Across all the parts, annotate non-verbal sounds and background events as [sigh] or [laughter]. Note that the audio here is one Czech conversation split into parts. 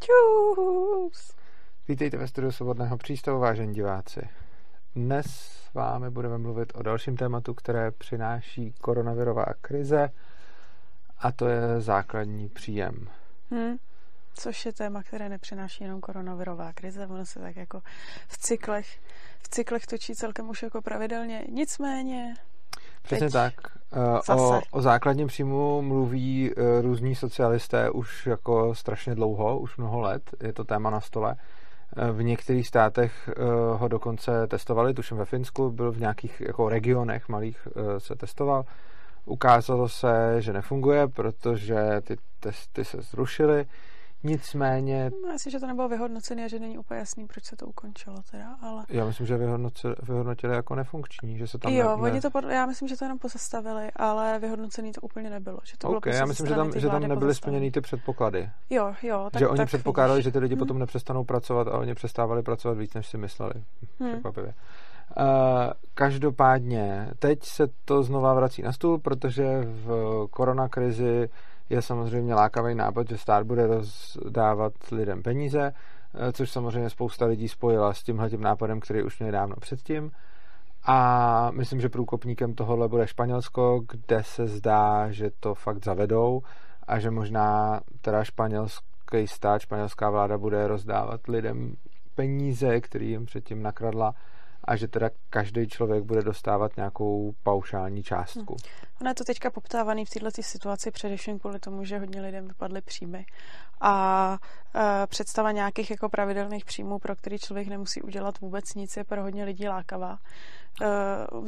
Čus! Vítejte ve studiu Svobodného přístavu, vážení diváci. Dnes s vámi budeme mluvit o dalším tématu, které přináší koronavirová krize a to je základní příjem. Hmm. Což je téma, které nepřináší jenom koronavirová krize, ono se tak jako v cyklech, v cyklech točí celkem už jako pravidelně. Nicméně Přesně Teď tak. Eh, O, o základním příjmu mluví eh, různí socialisté už jako strašně dlouho, už mnoho let. Je to téma na stole. Eh, V některých státech ho dokonce testovali, tuším ve Finsku, byl v nějakých jako regionech malých se testoval. Ukázalo se, že nefunguje, protože ty testy se zrušily. Nicméně... No, myslím, že to nebylo vyhodnocené a že není úplně jasný, proč se to ukončilo teda, ale... Já myslím, že vyhodnotili, vyhodnotili jako nefunkční, že se tam... Jo, ne, oni to, pod... já myslím, že to jenom pozastavili, ale vyhodnocený to úplně nebylo. Že to bylo okay, já myslím, že tam, že tam nebyly splněny ty předpoklady. Jo, jo. Tak, že oni tak předpokládali, vidíš. že ty lidi Hmm. potom nepřestanou pracovat a oni přestávali pracovat víc, než si mysleli. Hmm. Překvapivě. Uh, každopádně, teď se to znova vrací na stůl, protože v koronakrizi je samozřejmě lákavý nápad, že stát bude rozdávat lidem peníze, eh, což samozřejmě spousta lidí spojila s tímhletím nápadem, který už měli dávno předtím. A myslím, že průkopníkem tohohle bude Španělsko, kde se zdá, že to fakt zavedou a že možná teda španělský stát, španělská vláda bude rozdávat lidem peníze, který jim předtím nakradla a že teda každý člověk bude dostávat nějakou paušální částku. Ono je to teďka poptávaný v této situaci především kvůli tomu, že hodně lidem vypadly příjmy. A e, představa nějakých jako pravidelných příjmů, pro který člověk nemusí udělat vůbec nic, je pro hodně lidí lákavá. E,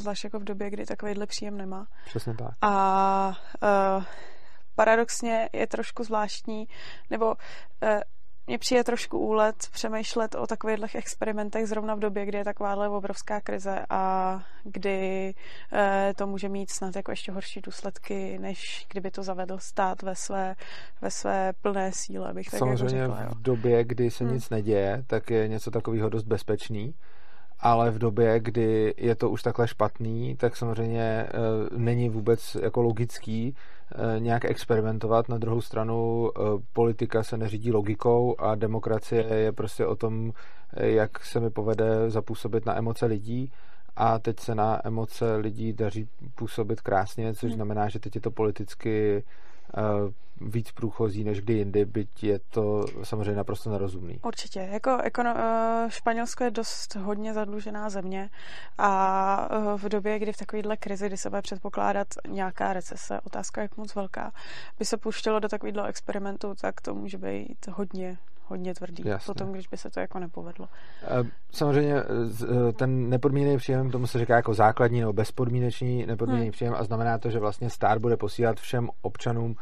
zvlášť jako v době, kdy takovýhle příjem nemá. Přesně tak. A e, paradoxně je trošku zvláštní, nebo e, mně přijde trošku úlet přemýšlet o takových experimentech zrovna v době, kdy je takováhle obrovská krize a kdy e, to může mít snad jako ještě horší důsledky, než kdyby to zavedl stát ve své, ve své plné síle, bych tak Samozřejmě jako řekla. Jo. v době, kdy se Hmm. nic neděje, tak je něco takového dost bezpečný, ale v době, kdy je to už takhle špatný, tak samozřejmě e, není vůbec jako logický nějak experimentovat. Na druhou stranu e, politika se neřídí logikou a demokracie je prostě o tom, e, jak se mi povede zapůsobit na emoce lidí a teď se na emoce lidí daří působit krásně, což Hmm. znamená, že teď je to politicky eh, víc průchozí než kdy jindy, byť je to samozřejmě naprosto nerozumný. Určitě. Jako ekono, eh, Španělsko je dost hodně zadlužená země a eh, v době, kdy v takovéhle krizi, kdy se bude předpokládat nějaká recese, otázka jak moc velká, by se pouštělo do takového experimentu, tak to může být hodně hodně tvrdý. Jasně. Potom, když by se to jako nepovedlo. Eh, Samozřejmě eh, eh, ten nepodmíněný příjem, tomu se říká jako základní nebo bezpodmínečný nepodmíněný Hmm. příjem a znamená to, že vlastně stát bude posílat všem občanům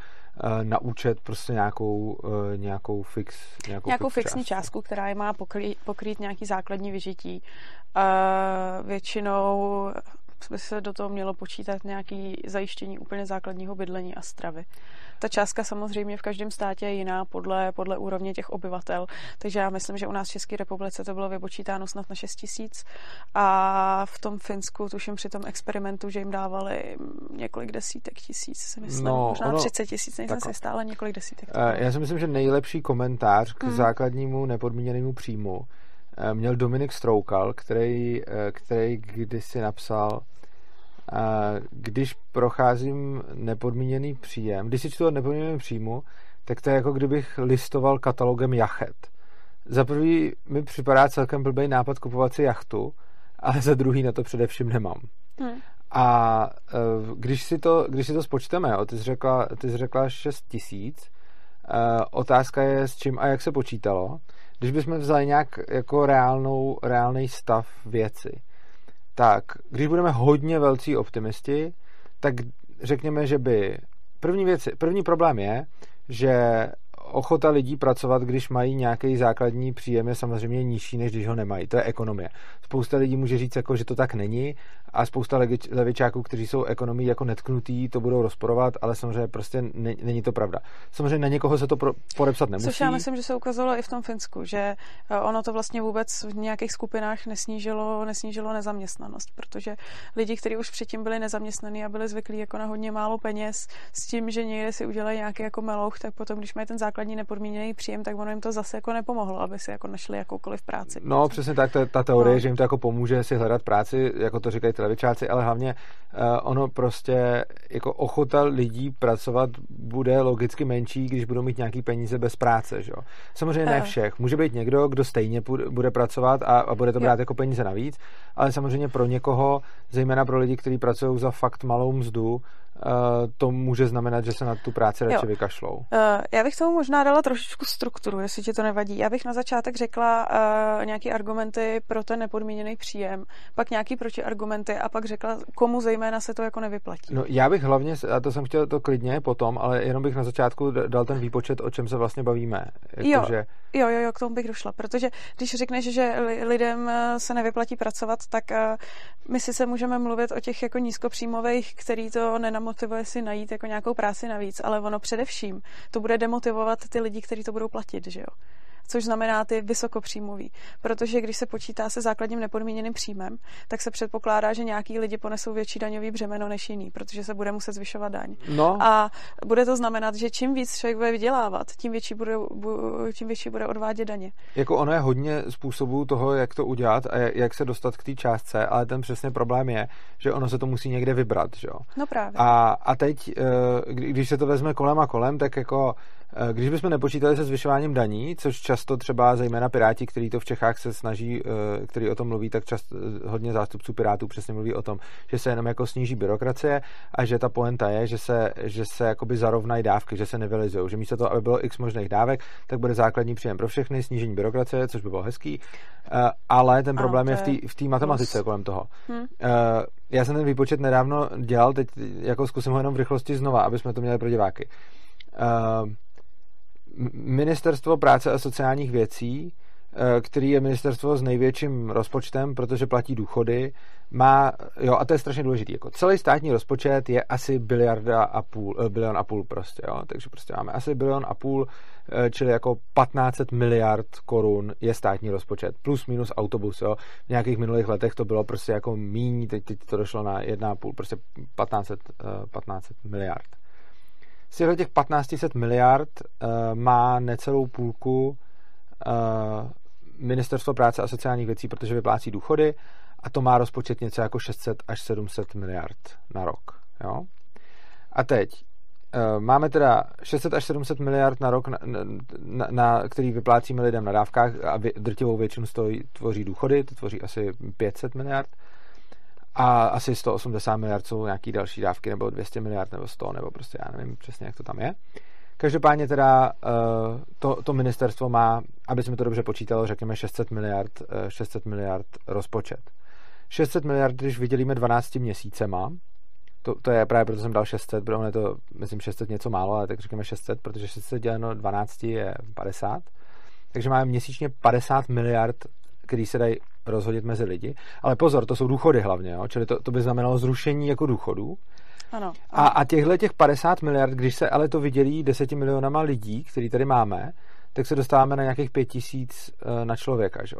na účet prostě nějakou, nějakou fix nějakou, Nějakou fix fixní částku. částku, která je má pokrýt, pokrýt nějaký základní vyžití. Většinou by se do toho mělo počítat nějaké zajištění úplně základního bydlení a stravy. Ta částka samozřejmě v každém státě je jiná podle, podle úrovně těch obyvatel, takže já myslím, že u nás v České republice to bylo vypočítáno snad na 6 tisíc a v tom Finsku, tuším při tom experimentu, že jim dávali několik desítek tisíc, si myslím, No, možná ono- 30 tisíc, nejsem si stále několik desítek. to Eh. Já si myslím, že nejlepší komentář k Hmm. základnímu nepodmíněnému příjmu měl Dominik Stroukal, který, eh, který kdysi napsal, eh, když procházím nepodmíněný příjem, když si čtu o nepodmíněném příjmu, tak to je jako kdybych listoval katalogem jachet. Za prvý mi připadá celkem blbý nápad kupovat si jachtu, ale za druhý na to především nemám. Hmm. A eh, když si to, když si to spočteme, jo, ty jsi řekla, ty jsi řekla 6 tisíc, eh, otázka je s čím a jak se počítalo. Když bychom vzali nějak jako reálnou, reálný stav věci, tak když budeme hodně velcí optimisti, tak řekněme, že by první, věc, první problém je, že ochota lidí pracovat, když mají nějaký základní příjem, je samozřejmě nižší, než když ho nemají. To je ekonomie. Spousta lidí může říct, jako, že to tak není a spousta levič- levičáků, kteří jsou ekonomii jako netknutý, to budou rozporovat, ale samozřejmě prostě ne, není to pravda. Samozřejmě na někoho se to pro, podepsat nemusí. Což já myslím, že se ukazovalo i v tom Finsku, že eh, ono to vlastně vůbec v nějakých skupinách nesnížilo, nesnížilo nezaměstnanost, protože lidi, kteří už předtím byli nezaměstnaní a byli zvyklí jako na hodně málo peněz, s tím, že někde si udělají nějaký jako melouch, tak potom, když mají ten základní základní nepodmíněný příjem, tak ono jim to zase jako nepomohlo, aby si jako našli jakoukoliv práci. No, přesně tak, ta, ta teorie, no. že jim to jako pomůže si hledat práci, jako to říkají televičáci, ale hlavně uh, ono prostě jako ochota lidí pracovat bude logicky menší, když budou mít nějaký peníze bez práce, že jo. Samozřejmě ne všech. Může být někdo, kdo stejně bude pracovat a, a bude to brát jo. jako peníze navíc, ale samozřejmě pro někoho, zejména pro lidi, kteří pracují za fakt malou mzdu, Eh, to může znamenat, že se na tu práci radši jo. vykašlou. Uh, já bych tomu možná dala trošičku strukturu, jestli ti to nevadí. Já bych na začátek řekla uh, nějaké argumenty pro ten nepodmíněný příjem, pak nějaký protiargumenty a pak řekla, komu zejména se to jako nevyplatí. No, já bych hlavně, a to jsem chtěl to klidně potom, ale jenom bych na začátku dal ten výpočet, o čem se vlastně bavíme. Jako, jo, že... jo, jo, jo, k tomu bych došla, protože když řekneš, že lidem se nevyplatí pracovat, tak uh, my si se můžeme mluvit o těch jako nízkopříjmových, který to nenamluví motivuje si najít jako nějakou práci navíc, ale ono především to bude demotivovat ty lidi, kteří to budou platit, že jo což znamená ty vysokopříjmový. Protože když se počítá se základním nepodmíněným příjmem, tak se předpokládá, že nějaký lidi ponesou větší daňový břemeno než jiný, protože se bude muset zvyšovat daň. No. A bude to znamenat, že čím víc člověk bude vydělávat, tím větší bude, tím větší bude odvádět daně. Jako ono je hodně způsobů toho, jak to udělat a jak se dostat k té částce, ale ten přesně problém je, že ono se to musí někde vybrat, že jo? No právě. A, a teď, eh, když se to vezme kolem a kolem, tak jako když bychom nepočítali se zvyšováním daní, což často třeba zejména Piráti, který to v Čechách se snaží, eh, který o tom mluví, tak často eh, hodně zástupců Pirátů přesně mluví o tom, že se jenom jako sníží byrokracie a že ta poenta je, že se, že se jakoby zarovnají dávky, že se nevylizují, že místo toho, aby bylo x možných dávek, tak bude základní příjem pro všechny, snížení byrokracie, což by bylo hezký, ale ten problém je v té matematice plus. kolem toho. Hmm. Já jsem ten výpočet nedávno dělal, teď jako zkusím ho jenom v rychlosti znova, aby jsme to měli pro diváky. Ministerstvo práce a sociálních věcí, eh, který je ministerstvo s největším rozpočtem, protože platí důchody, má, jo, a to je strašně důležité, jako celý státní rozpočet je asi biliarda a půl, eh, bilion a půl prostě, jo, takže prostě máme asi bilion a půl, eh, čili jako 1500 miliard korun je státní rozpočet, plus minus autobus, jo, v nějakých minulých letech to bylo prostě jako míň, teď, teď to došlo na 1,5, prostě 1500, 1500 miliard z těch 1500 miliard uh, má necelou půlku uh, Ministerstvo práce a sociálních věcí, protože vyplácí důchody a to má rozpočet něco jako 600 až 700 miliard na rok. Jo? A teď uh, máme teda 600 až 700 miliard na rok, na, na, na, který vyplácíme lidem na dávkách a drtivou většinu z toho tvoří důchody, to tvoří asi 500 miliard a asi 180 miliard jsou nějaký další dávky, nebo 200 miliard, nebo 100, nebo prostě já nevím přesně, jak to tam je. Každopádně teda eh, to, to ministerstvo má, aby jsme to dobře počítalo, řekněme 600 miliard, 600 eh, miliard rozpočet. 600 miliard, když vydělíme 12 měsícema, to, to je právě proto jsem dal 600, protože je to, myslím, 600 něco málo, ale tak řekněme 600, protože 600 děleno 12 je 50. Takže máme měsíčně 50 miliard, který se dají rozhodit mezi lidi. Ale pozor, to jsou důchody hlavně, jo? čili to, to by znamenalo zrušení jako důchodů. Ano. A, a těchhle těch 50 miliard, když se ale to vydělí 10 milionama lidí, který tady máme, tak se dostáváme na nějakých 5 tisíc eh, na člověka. Že?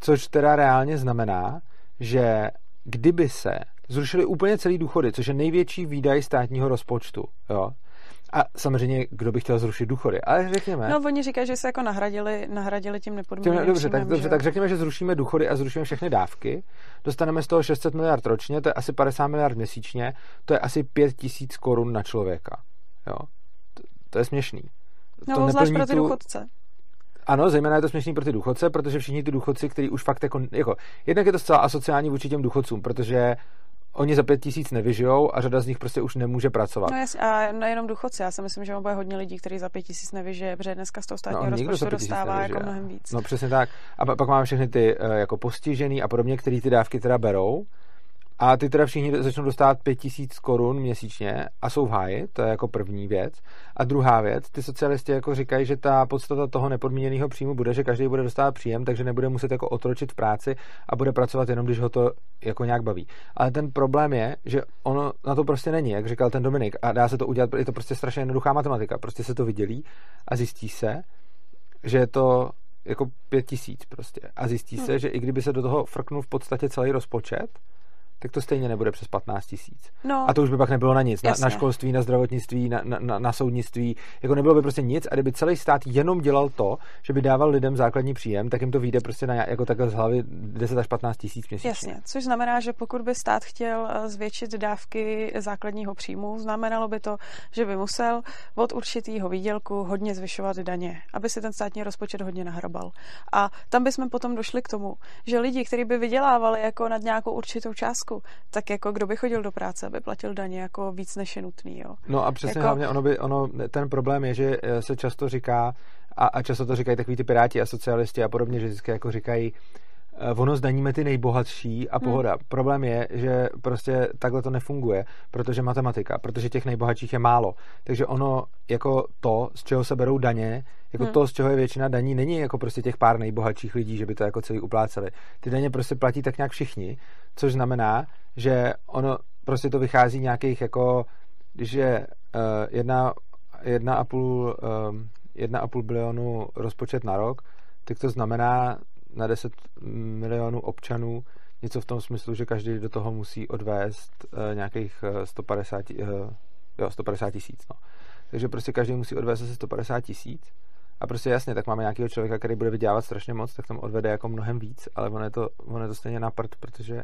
Což teda reálně znamená, že kdyby se zrušili úplně celý důchody, což je největší výdaj státního rozpočtu, jo, a samozřejmě, kdo by chtěl zrušit důchody. Ale řekněme. No, oni říkají, že se jako nahradili, nahradili tím nepodmíněným Dobře, tak, dobře, tak řekněme, že zrušíme důchody a zrušíme všechny dávky. Dostaneme z toho 600 miliard ročně, to je asi 50 miliard měsíčně, to je asi 5 tisíc korun na člověka. Jo? To, to je směšný. No, to zvlášť pro ty tu... důchodce. Ano, zejména je to směšný pro ty důchodce, protože všichni ty důchodci, kteří už fakt jako, jako, jednak je to zcela asociální vůči těm důchodcům, protože oni za pět tisíc nevyžijou a řada z nich prostě už nemůže pracovat. No jasně, a nejenom důchodci, já si myslím, že bude hodně lidí, kteří za pět tisíc nevyžije, protože dneska z toho státního no, rozpočtu dostává nevyžije. jako mnohem víc. No přesně tak. A pak máme všechny ty uh, jako postižený a podobně, který ty dávky teda berou a ty teda všichni začnou dostávat 5000 korun měsíčně a jsou v háji, to je jako první věc. A druhá věc, ty socialisti jako říkají, že ta podstata toho nepodmíněného příjmu bude, že každý bude dostávat příjem, takže nebude muset jako otročit v práci a bude pracovat jenom, když ho to jako nějak baví. Ale ten problém je, že ono na to prostě není, jak říkal ten Dominik, a dá se to udělat, je to prostě strašně jednoduchá matematika. Prostě se to vydělí a zjistí se, že je to jako pět tisíc prostě. A zjistí se, hmm. že i kdyby se do toho frknul v podstatě celý rozpočet, tak to stejně nebude přes 15 tisíc. No, A to už by pak nebylo na nic. Na, na školství, na zdravotnictví, na, na, na, na soudnictví. Jako nebylo by prostě nic. A kdyby celý stát jenom dělal to, že by dával lidem základní příjem, tak jim to vyjde prostě na, jako takhle z hlavy 10 až 15 tisíc měsíčně. Jasně, což znamená, že pokud by stát chtěl eh, zvětšit dávky základního příjmu, znamenalo by to, že by musel od určitého výdělku hodně zvyšovat daně, aby si ten státní rozpočet hodně nahrabal. A tam bychom potom došli k tomu, že lidi, kteří by vydělávali jako nad nějakou určitou částku, tak jako kdo by chodil do práce, aby platil daně jako víc než je nutný. Jo. No a přesně Jako- hlavně ono by, ono, ten problém je, že eh, se často říká, a, a často to říkají takový ty piráti a socialisti a podobně, že vždycky jako říkají, ono zdaníme ty nejbohatší a pohoda. Hmm. Problém je, že prostě takhle to nefunguje, protože matematika, protože těch nejbohatších je málo. Takže ono jako to, z čeho se berou daně, jako Hmm. to, z čeho je většina daní, není jako prostě těch pár nejbohatších lidí, že by to jako celý upláceli. Ty daně prostě platí tak nějak všichni, což znamená, že ono prostě to vychází nějakých jako, když je uh, jedna, jedna a půl, um, jedna a půl bilionu rozpočet na rok, tak to znamená na 10 milionů občanů něco v tom smyslu, že každý do toho musí odvést uh, nějakých uh, 150, uh, jo, 150 tisíc. No. Takže prostě každý musí odvést asi 150 tisíc. A prostě jasně, tak máme nějakého člověka, který bude vydělávat strašně moc, tak tam odvede jako mnohem víc, ale ono je to, ono je to stejně na prd, protože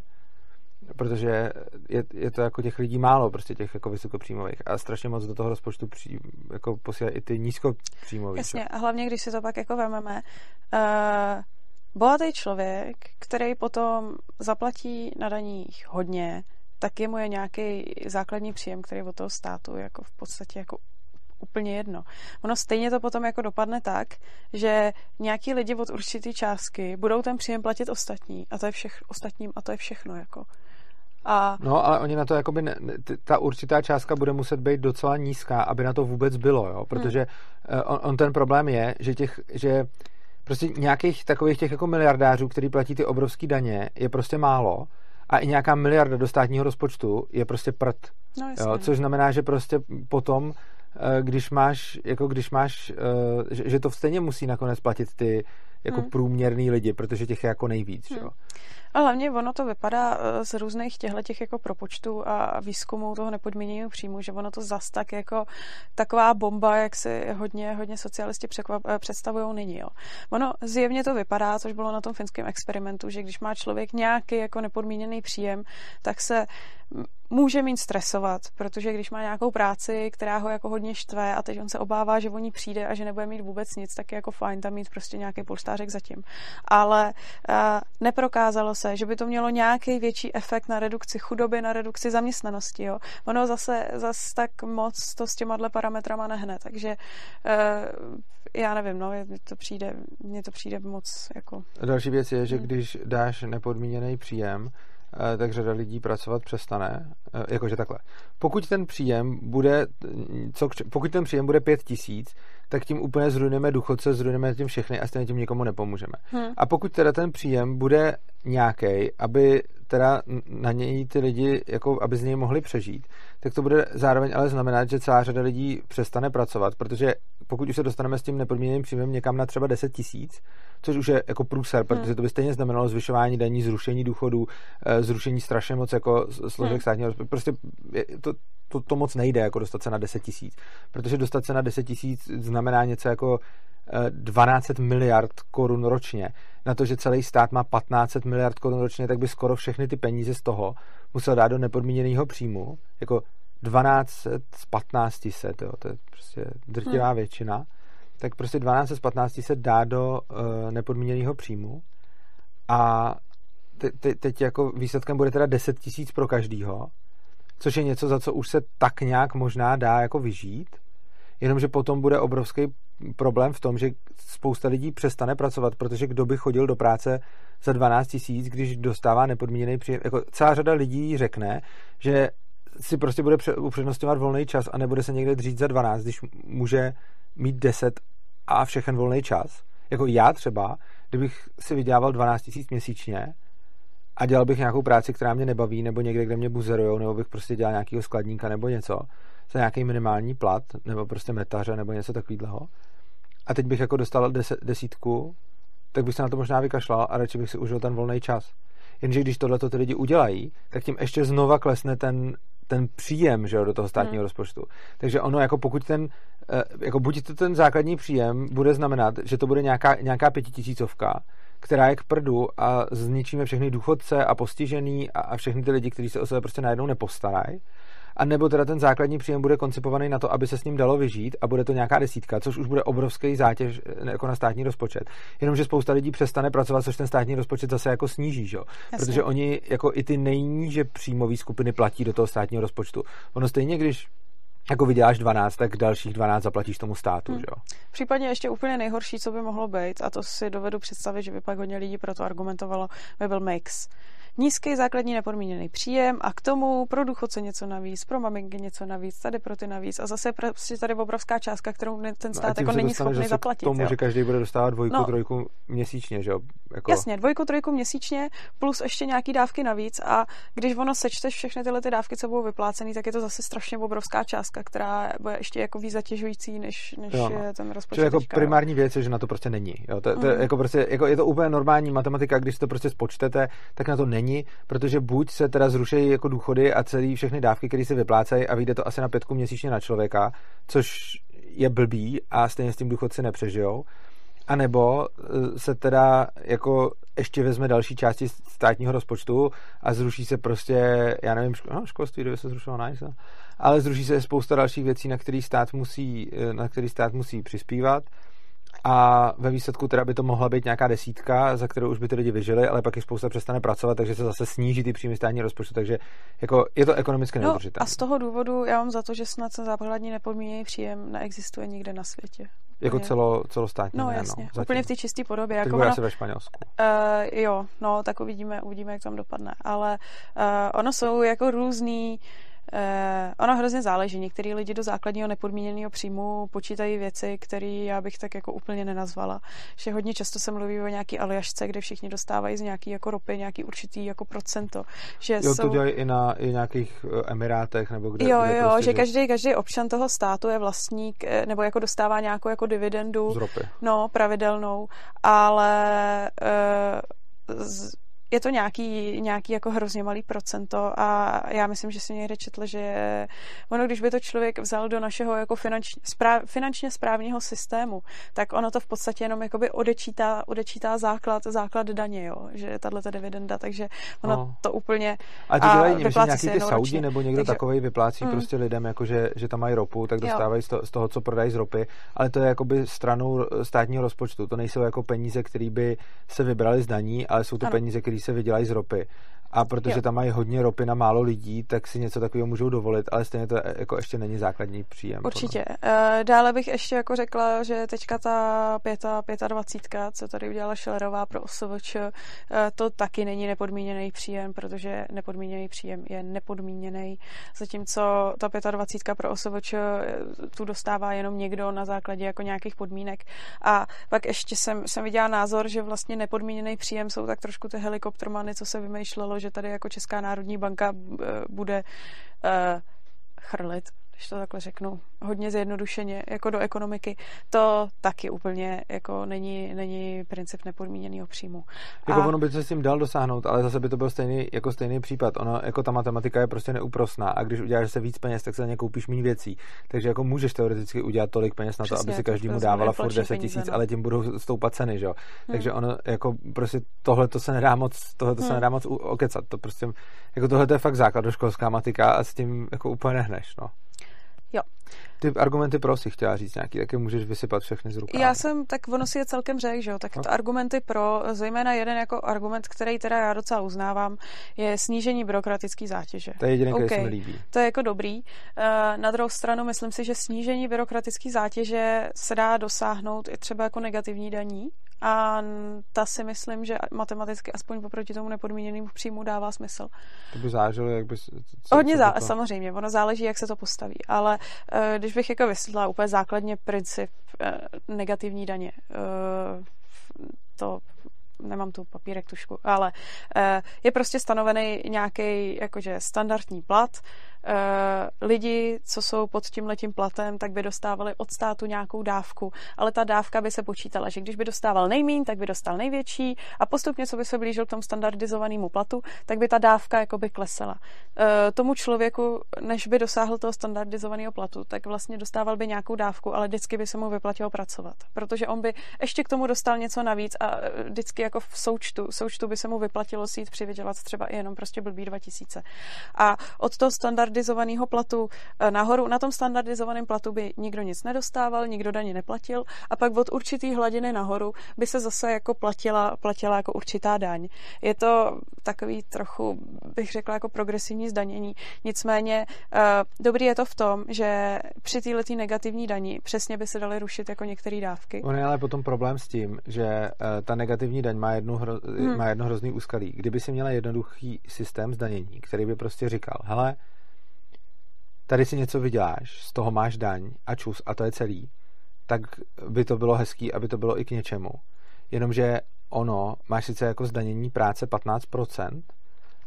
protože je, je, to jako těch lidí málo, prostě těch jako vysokopříjmových a strašně moc do toho rozpočtu při, jako posílají i ty nízkopříjmový. Jasně, a hlavně, když si to pak jako vememe, uh, bohatý člověk, který potom zaplatí na daních hodně, tak jemu je nějaký základní příjem, který od toho státu jako v podstatě jako úplně jedno. Ono stejně to potom jako dopadne tak, že nějaký lidi od určité částky budou ten příjem platit ostatní a to je všech, ostatním a to je všechno jako. A No, ale oni na to, jakoby, ne, ta určitá částka bude muset být docela nízká, aby na to vůbec bylo, jo? protože hmm. on, on ten problém je, že těch, že prostě nějakých takových těch jako miliardářů, který platí ty obrovské daně, je prostě málo a i nějaká miliarda do státního rozpočtu je prostě prd. no jasně. Jo, což znamená, že prostě potom, eh, když máš, jako když máš, eh, že, že to stejně musí nakonec platit ty jako Hmm. průměrný lidi, protože těch je jako nejvíc, Hmm. jo. A hlavně ono to vypadá eh, z různých těchto těch jako propočtů a výzkumů toho nepodmíněného příjmu, že ono to zas tak jako taková bomba, jak si hodně, hodně socialisti představují nyní. Jo. Ono zjevně to vypadá, což bylo na tom finském experimentu, že když má člověk nějaký jako nepodmíněný příjem, tak se může mít stresovat, protože když má nějakou práci, která ho jako hodně štve a teď on se obává, že o ní přijde a že nebude mít vůbec nic, tak je jako fajn tam mít prostě nějaký polštářek zatím. Ale uh, neprokázalo se, že by to mělo nějaký větší efekt na redukci chudoby, na redukci zaměstnanosti. Jo. Ono zase, zase tak moc to s těma parametrama nehne, takže uh, já nevím, no, mně to přijde, mně to přijde moc jako... Další věc je, že Hmm. když dáš nepodmíněný příjem, eh, tak řada lidí pracovat přestane. Eh, Jakože takhle. Pokud ten příjem bude, co, pokud ten příjem bude pět tisíc, tak tím úplně zrujneme důchodce, zrujneme tím všechny a stejně tím nikomu nepomůžeme. Hm. A pokud teda ten příjem bude nějaký, aby teda na něj ty lidi, jako aby z něj mohli přežít, tak to bude zároveň ale znamenat, že celá řada lidí přestane pracovat, protože pokud už se dostaneme s tím nepodmíněným příjmem někam na třeba 10 tisíc, což už je jako průser, protože to by stejně znamenalo zvyšování daní, zrušení důchodů, eh, zrušení strašně moc jako složek Hmm. státního rozpočtu. Prostě to, to, to moc nejde, jako dostat se na 10 tisíc, protože dostat se na 10 tisíc znamená něco jako eh, 12 miliard korun ročně. Na to, že celý stát má 15 miliard korun ročně, tak by skoro všechny ty peníze z toho musel dát do nepodmíněného příjmu, jako 12 z 15 set, jo, to je prostě drtivá Hmm. většina, tak prostě 12 z 15 se dá do uh, nepodmíněného příjmu. A te, te, teď jako výsledkem bude teda 10 tisíc pro každýho, což je něco, za co už se tak nějak možná dá jako vyžít, jenomže potom bude obrovský problém v tom, že spousta lidí přestane pracovat, protože kdo by chodil do práce za 12 tisíc, když dostává nepodmíněný příjem. Jako celá řada lidí řekne, že si prostě bude pře- upřednostňovat volný čas a nebude se někde dřít za 12, když může mít 10 a všechen volný čas. Jako já třeba, kdybych si vydělával 12 tisíc měsíčně a dělal bych nějakou práci, která mě nebaví, nebo někde, kde mě buzerujou, nebo bych prostě dělal nějakého skladníka nebo něco, za nějaký minimální plat, nebo prostě metaře, nebo něco takového. A teď bych jako dostal deset, desítku, tak bych se na to možná vykašlal a radši bych si užil ten volný čas. Jenže když tohle ty lidi udělají, tak tím ještě znova klesne ten ten příjem že jo, do toho státního hmm. rozpočtu. Takže ono, jako pokud ten, eh, jako buď to ten základní příjem bude znamenat, že to bude nějaká, nějaká pětitisícovka, která je k prdu a zničíme všechny důchodce a postižený a, a všechny ty lidi, kteří se o sebe prostě najednou nepostarají, a nebo teda ten základní příjem bude koncipovaný na to, aby se s ním dalo vyžít a bude to nějaká desítka, což už bude obrovský zátěž eh, jako na státní rozpočet. Jenomže spousta lidí přestane pracovat, což ten státní rozpočet zase jako sníží, že? protože oni jako i ty nejníže příjmové skupiny platí do toho státního rozpočtu. Ono stejně, když jako vyděláš 12, tak dalších 12 zaplatíš tomu státu, hmm. že jo? Případně ještě úplně nejhorší, co by mohlo být, a to si dovedu představit, že by pak hodně lidí pro to argumentovalo, by byl mix nízký základní nepodmíněný příjem a k tomu pro důchodce něco navíc, pro maminky něco navíc, tady pro ty navíc a zase prostě tady obrovská částka, kterou ten stát no jako není schopný zaplatit. K tomu, jo. že každý bude dostávat dvojku, no, trojku měsíčně, že jo? Jako... Jasně, dvojku, trojku měsíčně plus ještě nějaký dávky navíc a když ono sečteš všechny tyhle ty dávky, co budou vyplácený, tak je to zase strašně obrovská částka, která bude ještě jako víc zatěžující, než, než jo, no. je ten rozpočet. Čili jako teďka, primární věc je, že na to prostě není. Jo? To, to, mm. jako prostě, jako je to úplně normální matematika, když to prostě spočtete, tak na to není, protože buď se teda zrušejí jako důchody a celý všechny dávky, které se vyplácejí a vyjde to asi na pětku měsíčně na člověka, což je blbý a stejně s tím důchodci nepřežijou. A nebo eh, se teda jako ještě vezme další části státního rozpočtu a zruší se prostě, já nevím, ško, no, školství, kdyby se zrušilo nice, ale zruší se spousta dalších věcí, na který stát musí, eh, na který stát musí přispívat a ve výsledku teda by to mohla být nějaká desítka, za kterou už by ty lidi vyžili, ale pak i spousta přestane pracovat, takže se zase sníží ty příjmy státní rozpočtu, takže jako je to ekonomicky no, A z toho důvodu já mám za to, že snad ten základní nepodmíněný příjem neexistuje nikde na světě. Jako celo, celostátní, no, ne, jasně. No, úplně v té čisté podobě. Jako ono, asi ve Španělsku. Uh, jo, no, tak uvidíme, uvidíme, jak tam dopadne. Ale uh, ono jsou jako různý Eh, ono hrozně záleží. Některý lidi do základního nepodmíněného příjmu počítají věci, které já bych tak jako úplně nenazvala. Že hodně často se mluví o nějaký aliašce, kde všichni dostávají z nějaký jako ropy nějaký určitý jako procento. Že jo, jsou... to dělají i na i nějakých eh, Emirátech nebo kde. Jo, kde jo, prostě, že každý, každý občan toho státu je vlastník eh, nebo jako dostává nějakou jako dividendu. Z ropy. No, pravidelnou, ale uh, z, je to nějaký, nějaký jako hrozně malý procento a já myslím, že si někde četl, že ono, když by to člověk vzal do našeho jako finanč, správ, finančně správního systému, tak ono to v podstatě jenom jakoby odečítá, odečítá základ, základ daně, jo, že je tahle dividenda, takže ono no. to úplně A ty dělají myslím, nějaký ty Saudi nebo někdo takže, takový vyplácí mm. prostě lidem, jako že, že tam mají ropu, tak dostávají z, to, z toho, co prodají z ropy, ale to je jakoby stranou státního rozpočtu, to nejsou jako peníze, které by se vybrali z daní, ale jsou to ano. peníze, které se vydělají z ropy. A protože jo. tam mají hodně ropy na málo lidí, tak si něco takového můžou dovolit, ale stejně to jako ještě není základní příjem. Určitě. Uh, dále bych ještě jako řekla, že teďka ta pěta, pěta dvacítka, co tady udělala Šelerová pro OSVČ, uh, to taky není nepodmíněný příjem, protože nepodmíněný příjem je nepodmíněný. Zatímco ta pěta dvacítka pro OSVČ eh, tu dostává jenom někdo na základě jako nějakých podmínek. A pak ještě jsem, jsem viděla názor, že vlastně nepodmíněný příjem jsou tak trošku ty helikoptermany, co se vymýšlelo, že tady jako Česká národní banka eh, bude uh, chrlit když to takhle řeknu, hodně zjednodušeně, jako do ekonomiky, to taky úplně jako není, není princip nepodmíněného příjmu. Jako a... ono by se s tím dal dosáhnout, ale zase by to byl stejný, jako stejný případ. Ono, jako ta matematika je prostě neúprosná a když uděláš se víc peněz, tak se na ně koupíš méně věcí. Takže jako můžeš teoreticky udělat tolik peněz na to, Přesně, aby si každému dávala furt 10 tisíc, no. ale tím budou stoupat ceny, že jo. Hmm. Takže ono, jako prostě tohle to se nedá moc, tohle to hmm. se nedá moc okecat. To prostě, jako tohle to je fakt základoškolská matika a s tím jako úplně nehneš, no. Jo. Ty argumenty pro si chtěla říct nějaký, taky můžeš vysypat všechny z rukávu. Já jsem, tak ono si je celkem řekl, že jo, tak no. argumenty pro, zejména jeden jako argument, který teda já docela uznávám, je snížení byrokratické zátěže. To je jediný, okay. který se mi líbí. To je jako dobrý. Eh, na druhou stranu myslím si, že snížení byrokratické zátěže se dá dosáhnout i třeba jako negativní daní, a ta si myslím, že matematicky aspoň oproti tomu nepodmíněnému příjmu dává smysl. To by záleželo, jak by... Co, Hodně zá, to... samozřejmě, ono záleží, jak se to postaví, ale uh, když bych jako vysvětlila úplně základně princip uh, negativní daně, uh, to nemám tu papírek, tušku, ale je prostě stanovený nějaký jakože standardní plat, lidi, co jsou pod tím letím platem, tak by dostávali od státu nějakou dávku, ale ta dávka by se počítala, že když by dostával nejmín, tak by dostal největší a postupně, co by se blížil k tomu standardizovanému platu, tak by ta dávka jakoby klesala. E, tomu člověku, než by dosáhl toho standardizovaného platu, tak vlastně dostával by nějakou dávku, ale vždycky by se mu vyplatilo pracovat, protože on by ještě k tomu dostal něco navíc a e, vždycky jako v součtu, součtu by se mu vyplatilo si jít přivydělat třeba i jenom prostě blbý 2000. A od toho standardizovaného platu e, nahoru, na tom standardizovaném platu by nikdo nic nedostával, nikdo daně neplatil a pak od určitý hladiny nahoru by se zase jako platila, platila jako určitá daň. Je to takový trochu, bych řekla, jako progresivní zdanění. Nicméně uh, dobrý je to v tom, že při této negativní daní přesně by se daly rušit jako některé dávky. On je ale potom problém s tím, že uh, ta negativní daň má, jednu hro, hmm. má jedno hrozný úskalí. Kdyby si měla jednoduchý systém zdanění, který by prostě říkal, hele, tady si něco vyděláš, z toho máš daň a čus a to je celý, tak by to bylo hezký, aby to bylo i k něčemu. Jenomže ono, máš sice jako zdanění práce 15%,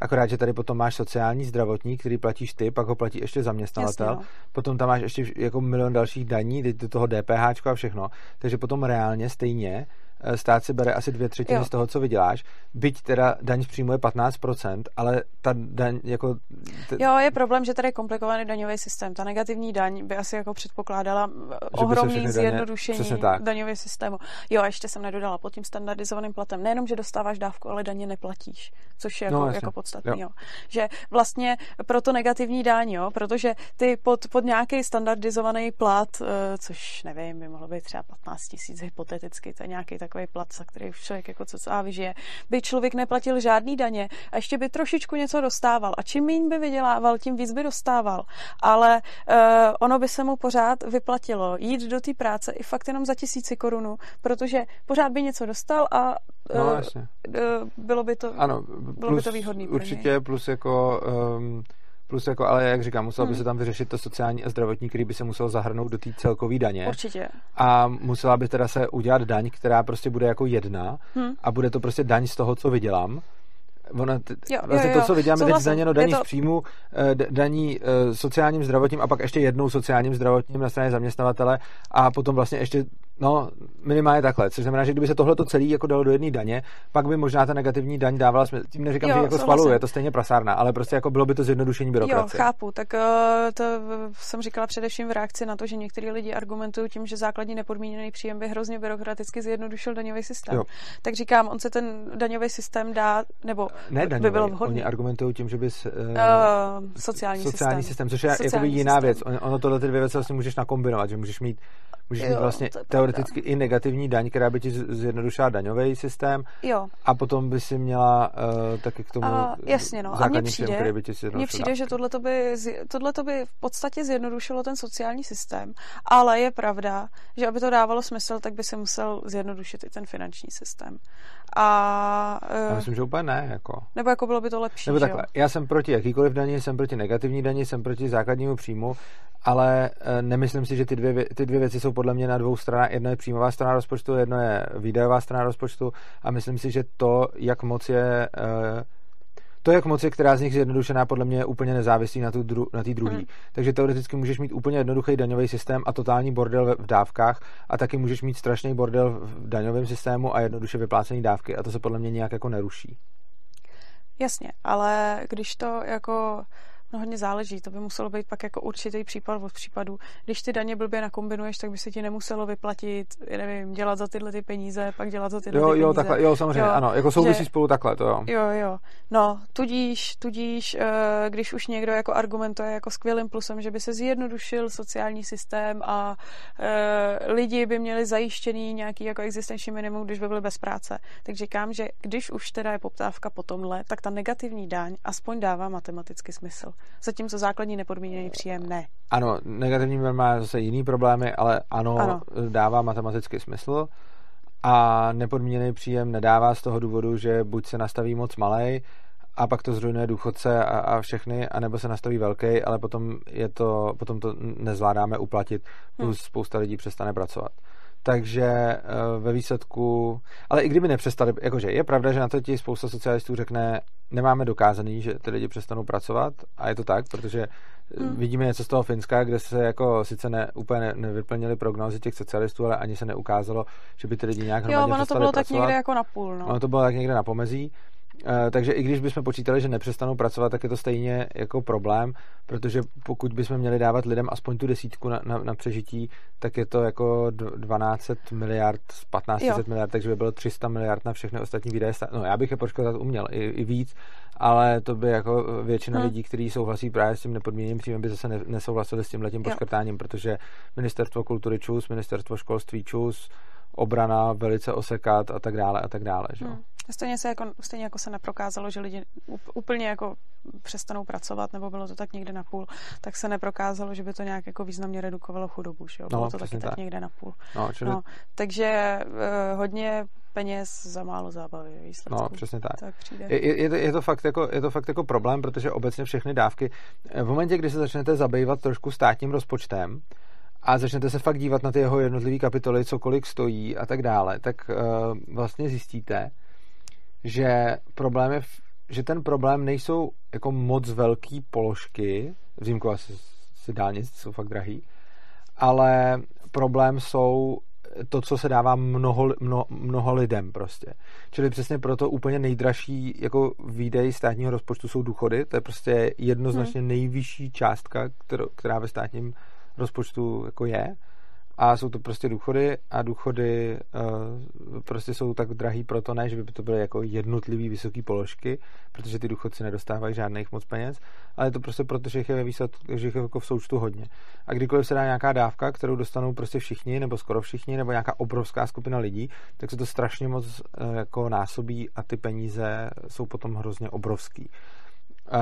akorát, že tady potom máš sociální zdravotní, který platíš ty, pak ho platí ještě zaměstnavatel, Jasně, no. potom tam máš ještě jako milion dalších daní, teď do toho DPH a všechno, takže potom reálně stejně stát si bere asi dvě třetiny jo. z toho, co vyděláš, byť teda daň z příjmu je 15%, ale ta daň jako... T... Jo, je problém, že tady je komplikovaný daňový systém. Ta negativní daň by asi jako předpokládala eh, ohromný zjednodušení daňového systému. Jo, a ještě jsem nedodala pod tím standardizovaným platem. Nejenom, že dostáváš dávku, ale daně neplatíš, což je jako, no, jako podstatný. Jo. Jo. Že vlastně pro to negativní daň, jo, protože ty pod, pod nějaký standardizovaný plat, eh, což nevím, by mohlo být třeba 15 tisíc hypoteticky, to je nějaký tak takový plat, za který člověk jako co a vyžije, by člověk neplatil žádný daně a ještě by trošičku něco dostával. A čím méně by vydělával, tím víc by dostával. Ale uh, ono by se mu pořád vyplatilo jít do té práce i fakt jenom za tisíci korunů, protože pořád by něco dostal a uh, no, uh, bylo by to, ano, bylo plus, by to výhodný. Určitě, plus jako um, Plus jako, ale jak říkám, muselo hmm. by se tam vyřešit to sociální a zdravotní, který by se musel zahrnout do té celkové daně. Určitě. A musela by teda se udělat daň, která prostě bude jako jedna hmm. a bude to prostě daň z toho, co vydělám. Ona, t- jo, vlastně jo, jo. to, co vyděláme teď zdaněno daní to... z příjmu, eh, daní eh, sociálním zdravotním a pak ještě jednou sociálním zdravotním na straně zaměstnavatele a potom vlastně ještě No, minimálně takhle, což znamená, že kdyby se tohle celé jako dalo do jedné daně, pak by možná ta negativní daň dávala smysl. Tím neříkám, jo, že jako schvaluje, je to stejně prasárna, ale prostě jako bylo by to zjednodušení byrokracie. Jo, chápu. Tak uh, to jsem říkala především v reakci na to, že některý lidi argumentují tím, že základní nepodmíněný příjem by hrozně byrokraticky zjednodušil daňový systém. Jo. Tak říkám, on se ten daňový systém dá, nebo ne daňový, by bylo vhodný. Oni argumentují tím, že bys uh, uh, sociální, sociální systém. systém, což je jako jiná systém. věc. Ono tohle ty dvě věci vlastně můžeš nakombinovat, že můžeš mít Můžeš mít vlastně teoreticky i negativní daň, která by ti zjednodušila daňový systém. Jo. A potom by si měla uh, taky k tomu a, jasně, no. a mně přijde, systém, který by ti mně přijde, že tohle by, by v podstatě zjednodušilo ten sociální systém, ale je pravda, že aby to dávalo smysl, tak by se musel zjednodušit i ten finanční systém. A, uh, já myslím, že úplně ne. Jako. Nebo jako bylo by to lepší. Nebo takhle, já jsem proti jakýkoliv daní, jsem proti negativní daní, jsem proti základnímu příjmu, ale uh, nemyslím si, že ty dvě, ty dvě věci jsou podle mě na dvou stranách. Jedno je příjmová strana rozpočtu, jedno je výdajová strana rozpočtu a myslím si, že to, jak moc je uh, to, jak moc je která z nich zjednodušená, podle mě je úplně nezávislý na té dru, na druhé. Mm. Takže teoreticky můžeš mít úplně jednoduchý daňový systém a totální bordel v dávkách a taky můžeš mít strašný bordel v daňovém systému a jednoduše vyplácený dávky a to se podle mě nějak jako neruší. Jasně, ale když to jako No hodně záleží, to by muselo být pak jako určitý případ od případu. Když ty daně blbě nakombinuješ, tak by se ti nemuselo vyplatit, nevím, dělat za tyhle ty peníze, pak dělat za tyhle jo, ty peníze. Jo, takhle, jo, samozřejmě, jo, ano, jako souvisí že, spolu takhle, to jo. Jo, jo. No, tudíž, tudíž, eh, když už někdo jako argumentuje jako skvělým plusem, že by se zjednodušil sociální systém a e, lidi by měli zajištěný nějaký jako existenční minimum, když by byli bez práce, tak říkám, že když už teda je poptávka po tomhle, tak ta negativní daň aspoň dává matematicky smysl zatímco základní nepodmíněný příjem ne. Ano, negativní má zase jiný problémy, ale ano, ano. dává matematický smysl a nepodmíněný příjem nedává z toho důvodu, že buď se nastaví moc malej, a pak to zrujnuje důchodce a, a všechny, anebo se nastaví velký, ale potom, je to, potom to nezvládáme uplatit, plus hmm. spousta lidí přestane pracovat. Takže eh, ve výsledku, ale i kdyby nepřestali, jakože je pravda, že na to ti spousta socialistů řekne, nemáme dokázaný, že ty lidi přestanou pracovat a je to tak, protože hmm. vidíme něco z toho Finska, kde se jako sice ne, úplně ne, nevyplnili prognózy těch socialistů, ale ani se neukázalo, že by ty lidi nějak Jo, ono to bylo pracovat. tak někde jako na půl. No. Ono to bylo tak někde na pomezí. Eh, takže i když bychom počítali, že nepřestanou pracovat, tak je to stejně jako problém, protože pokud bychom měli dávat lidem aspoň tu desítku na, na, na přežití, tak je to jako 12 miliard z 1500 miliard, takže by bylo 300 miliard na všechny ostatní výdaje. No já bych je počkat uměl i, i víc, ale to by jako většina hmm. lidí, kteří souhlasí právě s tím nepodmíněným příjmem, by zase ne, nesouhlasili s tím letím poškrtáním, protože ministerstvo kultury čus, ministerstvo školství čus, obrana velice osekat a tak dále a tak dále. Že? Hmm. Stejně, se jako, stejně jako se neprokázalo, že lidi úplně jako přestanou pracovat, nebo bylo to tak někde na půl, tak se neprokázalo, že by to nějak jako významně redukovalo chudobu. Že jo? Bylo no, to taky tak. tak někde na půl. No, čili... no, takže uh, hodně peněz za málo zábavy výsledku. No, přesně tak. tak přijde. Je, je, to, je, to fakt jako, je to fakt jako problém, protože obecně všechny dávky, eh, v momentě, kdy se začnete zabývat trošku státním rozpočtem, a začnete se fakt dívat na ty jeho jednotlivé kapitoly, co kolik stojí a tak dále, tak uh, vlastně zjistíte, že problém je, že ten problém nejsou jako moc velký položky, vzímku asi si dálnic, jsou fakt drahý, ale problém jsou to, co se dává mnoho, mnoho, mnoho lidem prostě. Čili přesně proto úplně nejdražší jako výdej státního rozpočtu jsou důchody. To je prostě jednoznačně hmm. nejvyšší částka, kterou, která ve státním rozpočtu jako je a jsou to prostě důchody a důchody uh, prostě jsou tak drahý proto ne, že by to byly jako jednotlivý vysoký položky, protože ty důchodci nedostávají žádných moc peněz, ale je to prostě proto, že jich je ve výsledku, že jich je jako v součtu hodně. A kdykoliv se dá nějaká dávka, kterou dostanou prostě všichni, nebo skoro všichni, nebo nějaká obrovská skupina lidí, tak se to strašně moc uh, jako násobí a ty peníze jsou potom hrozně obrovský. Uh,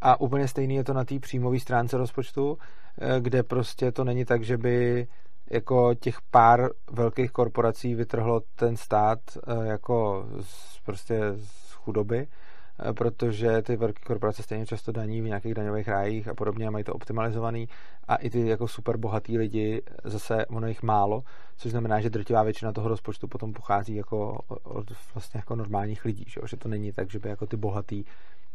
a úplně stejný je to na té příjmové stránce rozpočtu, kde prostě to není tak, že by jako těch pár velkých korporací vytrhlo ten stát eh, jako z, prostě z chudoby, eh, protože ty velké korporace stejně často daní v nějakých daňových rájích a podobně a mají to optimalizovaný. A i ty jako super bohatý lidi, zase ono jich málo, což znamená, že drtivá většina toho rozpočtu potom pochází jako od vlastně jako normálních lidí, že, že to není tak, že by jako ty bohatý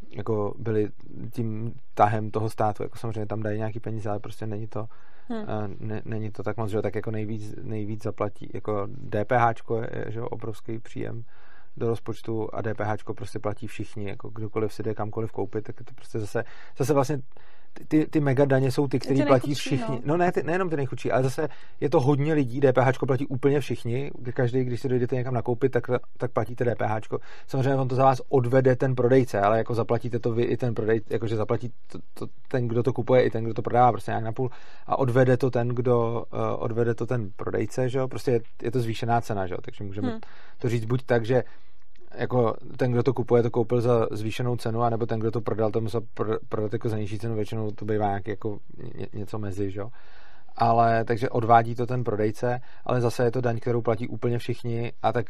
jako byli tím tahem toho státu, jako samozřejmě tam dají nějaký peníze, ale prostě není to Hmm. Ne, není to tak moc, že tak jako nejvíc, nejvíc zaplatí. Jako DPH je že obrovský příjem do rozpočtu a DPH prostě platí všichni, jako kdokoliv si jde kamkoliv koupit, tak je to prostě zase, zase vlastně ty, ty mega daně jsou ty, které platí všichni. No, no ne, ty, nejenom ty nejchudší, ale zase je to hodně lidí, DPH platí úplně všichni, každý, když si dojdete někam nakoupit, tak, tak platíte DPH. Samozřejmě on to za vás odvede ten prodejce, ale jako zaplatíte to vy i ten prodejce, jakože zaplatí to, to, ten, kdo to kupuje, i ten, kdo to prodává, prostě nějak na půl a odvede to ten, kdo uh, odvede to ten prodejce, že jo? prostě je, je to zvýšená cena, že jo? takže můžeme hmm. to říct buď tak, že jako ten, kdo to kupuje, to koupil za zvýšenou cenu, anebo ten, kdo to prodal, to musel prodat jako za nižší cenu, většinou to bývá nějaký jako ně, něco mezi, že? Ale, takže odvádí to ten prodejce, ale zase je to daň, kterou platí úplně všichni a tak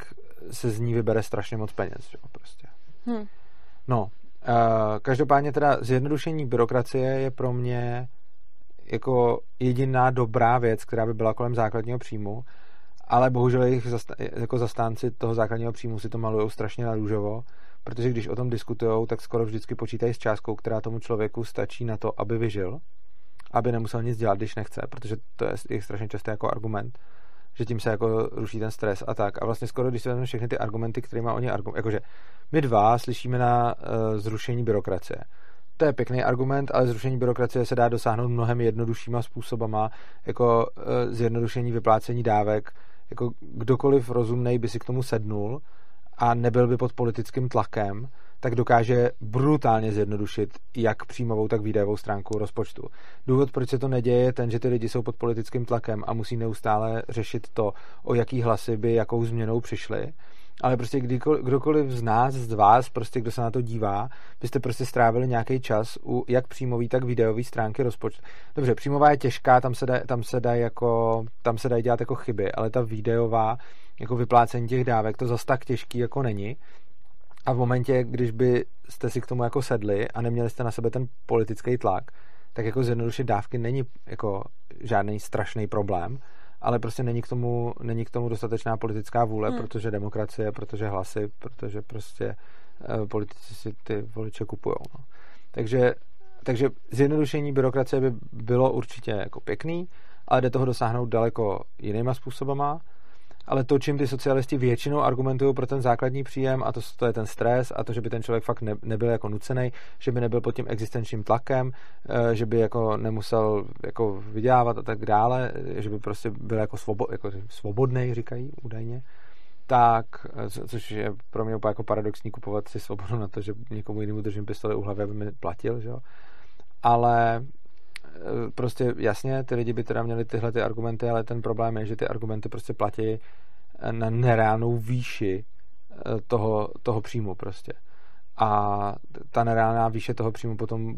se z ní vybere strašně moc peněz, že? Prostě. Hmm. No, uh, každopádně teda zjednodušení byrokracie je pro mě jako jediná dobrá věc, která by byla kolem základního příjmu, ale bohužel jejich zasta- jako zastánci toho základního příjmu si to malují strašně na růžovo, protože když o tom diskutují, tak skoro vždycky počítají s částkou, která tomu člověku stačí na to, aby vyžil, aby nemusel nic dělat, když nechce, protože to je jejich strašně často jako argument, že tím se jako ruší ten stres a tak. A vlastně skoro, když si vezmeme všechny ty argumenty, kterými oni argumentují, jakože my dva slyšíme na uh, zrušení byrokracie. To je pěkný argument, ale zrušení byrokracie se dá dosáhnout mnohem jednoduššíma způsobama, jako uh, zjednodušení vyplácení dávek, jako kdokoliv rozumnej by si k tomu sednul a nebyl by pod politickým tlakem, tak dokáže brutálně zjednodušit jak příjmovou, tak výdajovou stránku rozpočtu. Důvod, proč se to neděje, je ten, že ty lidi jsou pod politickým tlakem a musí neustále řešit to, o jaký hlasy by jakou změnou přišli ale prostě kdykoliv, kdokoliv z nás, z vás, prostě kdo se na to dívá, byste prostě strávili nějaký čas u jak příjmový, tak videový stránky rozpočtu. Dobře, příjmová je těžká, tam se dá, tam se dá jako, tam se dají dělat jako chyby, ale ta videová, jako vyplácení těch dávek, to zas tak těžký jako není. A v momentě, když byste si k tomu jako sedli a neměli jste na sebe ten politický tlak, tak jako zjednodušit dávky není jako žádný strašný problém ale prostě není k tomu, není k tomu dostatečná politická vůle, hmm. protože demokracie, protože hlasy, protože prostě uh, politici si ty voliče kupují. No. Takže, takže zjednodušení byrokracie by bylo určitě jako pěkný, ale jde toho dosáhnout daleko jinýma způsobama ale to, čím ty socialisti většinou argumentují pro ten základní příjem, a to, to je ten stres a to, že by ten člověk fakt ne, nebyl jako nucený, že by nebyl pod tím existenčním tlakem, eh, že by jako nemusel jako vydělávat a tak dále, že by prostě byl jako, svobo, jako svobodný, říkají údajně, tak, eh, což je pro mě úplně jako paradoxní kupovat si svobodu na to, že někomu jinému držím pistoli u hlavy, aby mi platil, že jo. Ale prostě jasně, ty lidi by teda měli tyhle ty argumenty, ale ten problém je, že ty argumenty prostě platí eh, na nereálnou výši eh, toho, toho příjmu prostě. A ta nereálná výše toho příjmu potom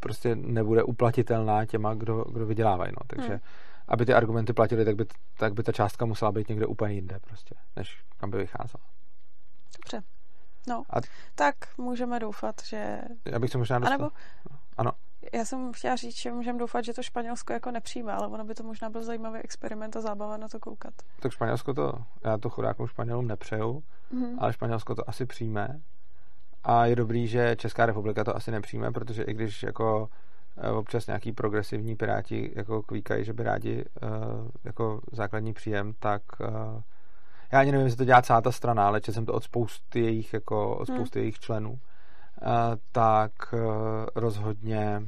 prostě nebude uplatitelná těma, kdo, kdo vydělávají. No. Takže hmm. aby ty argumenty platily, tak by, tak by ta částka musela být někde úplně jinde prostě, než kam by vycházela. Dobře. No, a... tak můžeme doufat, že... Já bych se možná dostal... Anebo... Ano. Já jsem chtěla říct, že můžeme doufat, že to Španělsko jako nepřijme, ale ono by to možná byl zajímavý experiment a zábava na to koukat. Tak Španělsko to, já to chudákům Španělům nepřeju, mm-hmm. ale Španělsko to asi přijme. A je dobrý, že Česká republika to asi nepřijme, protože i když jako eh, občas nějaký progresivní piráti jako kvíkají, že by rádi uh, jako základní příjem, tak uh, já ani nevím, jestli to dělá celá ta strana, ale jsem to od spousty jejich, jako, od hmm. spousty hmm. jejich členů, tak uh, rozhodně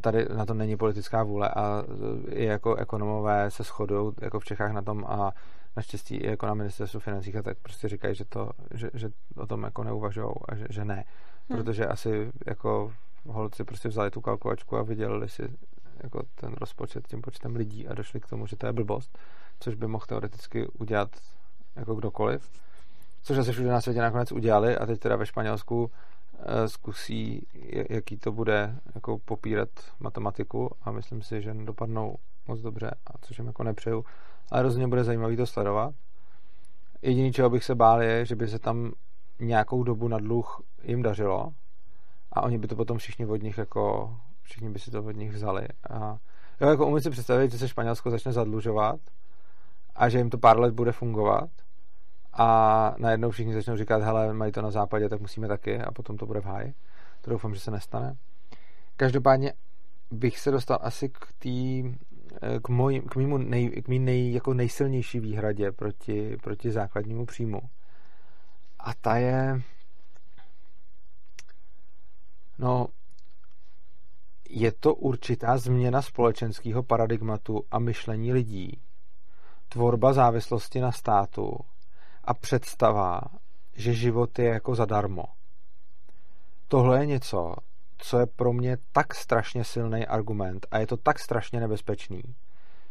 tady na to není politická vůle a i jako ekonomové se shodují jako v Čechách na tom a naštěstí i jako na ministerstvu financí a tak prostě říkají, že, to, že, že o tom jako neuvažují a že, že ne. Hmm. Protože asi jako holci prostě vzali tu kalkulačku a vydělili si jako ten rozpočet tím počtem lidí a došli k tomu, že to je blbost, což by mohl teoreticky udělat jako kdokoliv. Což asi všude na světě nakonec udělali a teď teda ve Španělsku Eh, zkusí, jaký to bude jako popírat matematiku a myslím si, že dopadnou moc dobře, a což jim jako nepřeju, ale rozhodně bude zajímavý to sledovat. Jediný, čeho bych se bál, je, že by se tam nějakou dobu na dluh jim dařilo a oni by to potom všichni od nich jako, všichni by si to od nich vzali. A jo, jako umím si představit, že se Španělsko začne zadlužovat a že jim to pár let bude fungovat a najednou všichni začnou říkat, hele, mají to na západě, tak musíme taky a potom to bude v háji. To doufám, že se nestane. Každopádně bych se dostal asi k tý, k, moj, k, mýmu nej, k mý nej, jako nejsilnější výhradě proti, proti základnímu příjmu. A ta je no je to určitá změna společenského paradigmatu a myšlení lidí. Tvorba závislosti na státu a představa, že život je jako zadarmo. Tohle je něco, co je pro mě tak strašně silný argument a je to tak strašně nebezpečný,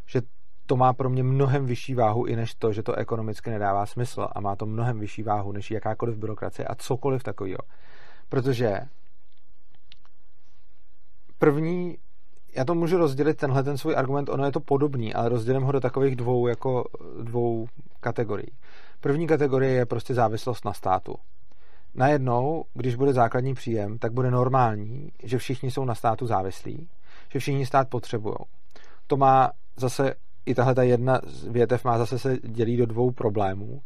že to má pro mě mnohem vyšší váhu i než to, že to ekonomicky nedává smysl a má to mnohem vyšší váhu než jakákoliv byrokracie a cokoliv takového. Protože první, já to můžu rozdělit, tenhle ten svůj argument, ono je to podobný, ale rozdělím ho do takových dvou, jako dvou kategorií. První kategorie je prostě závislost na státu. Najednou, když bude základní příjem, tak bude normální, že všichni jsou na státu závislí, že všichni stát potřebují. To má zase, i tahle ta jedna větev má zase se dělí do dvou problémů.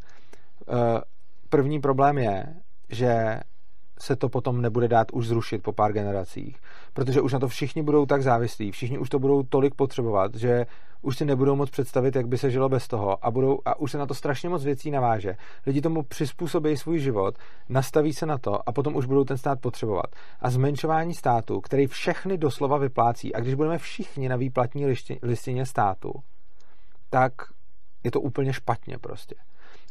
Eh, první problém je, že se to potom nebude dát už zrušit po pár generacích, protože už na to všichni budou tak závislí, všichni už to budou tolik potřebovat, že už si nebudou moc představit, jak by se žilo bez toho a, budou, a už se na to strašně moc věcí naváže. Lidi tomu přizpůsobí svůj život, nastaví se na to a potom už budou ten stát potřebovat. A zmenšování státu, který všechny doslova vyplácí, a když budeme všichni na výplatní listině státu, tak je to úplně špatně prostě.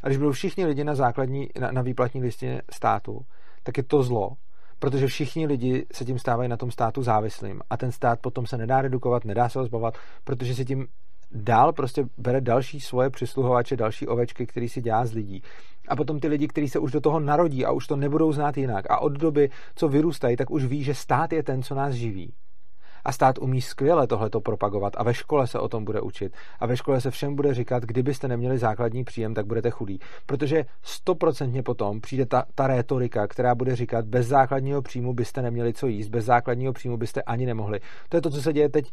A když budou všichni lidi na základní, na, na výplatní listině státu, tak je to zlo, protože všichni lidi se tím stávají na tom státu závislým a ten stát potom se nedá redukovat, nedá se ho zbavovat, protože si tím dál prostě bere další svoje přisluhovače, další ovečky, který si dělá z lidí. A potom ty lidi, kteří se už do toho narodí a už to nebudou znát jinak a od doby, co vyrůstají, tak už ví, že stát je ten, co nás živí. A stát umí skvěle tohleto propagovat a ve škole se o tom bude učit. A ve škole se všem bude říkat, kdybyste neměli základní příjem, tak budete chudí. Protože stoprocentně potom přijde ta, ta rétorika, která bude říkat, bez základního příjmu byste neměli co jíst, bez základního příjmu byste ani nemohli. To je to, co se děje teď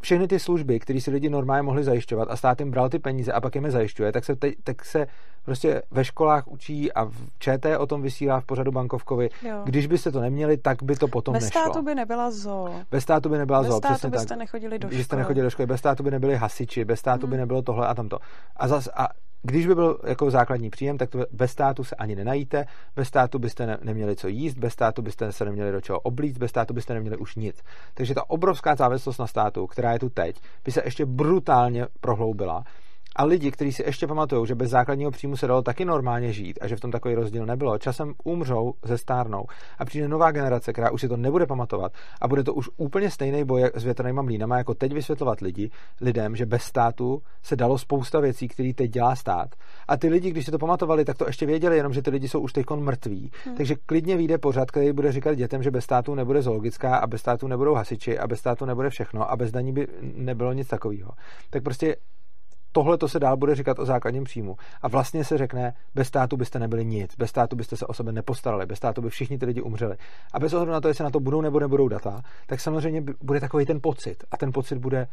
všechny ty služby, které si lidi normálně mohli zajišťovat a stát jim bral ty peníze a pak jim je zajišťuje, tak se, teď, tak se prostě ve školách učí a v ČT o tom vysílá v pořadu bankovkovi. Jo. Když byste to neměli, tak by to potom bez nešlo. Bez státu by nebyla zo. Bez státu by nebyla bez zo. Bez státu byste tak. nechodili do školy. Byste nechodili do školy, bez státu by nebyli hasiči, bez státu hmm. by nebylo tohle a tamto. A, zas, a když by byl jako základní příjem, tak to bez státu se ani nenajíte, bez státu byste ne, neměli co jíst, bez státu byste se neměli do čeho oblíct, bez státu byste neměli už nic. Takže ta obrovská závislost na státu, která je tu teď, by se ještě brutálně prohloubila a lidi, kteří si ještě pamatují, že bez základního příjmu se dalo taky normálně žít a že v tom takový rozdíl nebylo, časem umřou, ze stárnou a přijde nová generace, která už si to nebude pamatovat a bude to už úplně stejný boj s větrnýma mlínama, jako teď vysvětlovat lidi, lidem, že bez státu se dalo spousta věcí, které teď dělá stát. A ty lidi, když si to pamatovali, tak to ještě věděli, jenom že ty lidi jsou už teď mrtví. Hmm. Takže klidně vyjde pořád, který bude říkat dětem, že bez státu nebude zoologická a bez státu nebudou hasiči a bez státu nebude všechno a bez daní by nebylo nic takového. Tak prostě tohle to se dál bude říkat o základním příjmu. A vlastně se řekne, bez státu byste nebyli nic, bez státu byste se o sebe nepostarali, bez státu by všichni ty lidi umřeli. A bez ohledu na to, jestli na to budou nebo nebudou data, tak samozřejmě bude takový ten pocit. A ten pocit bude,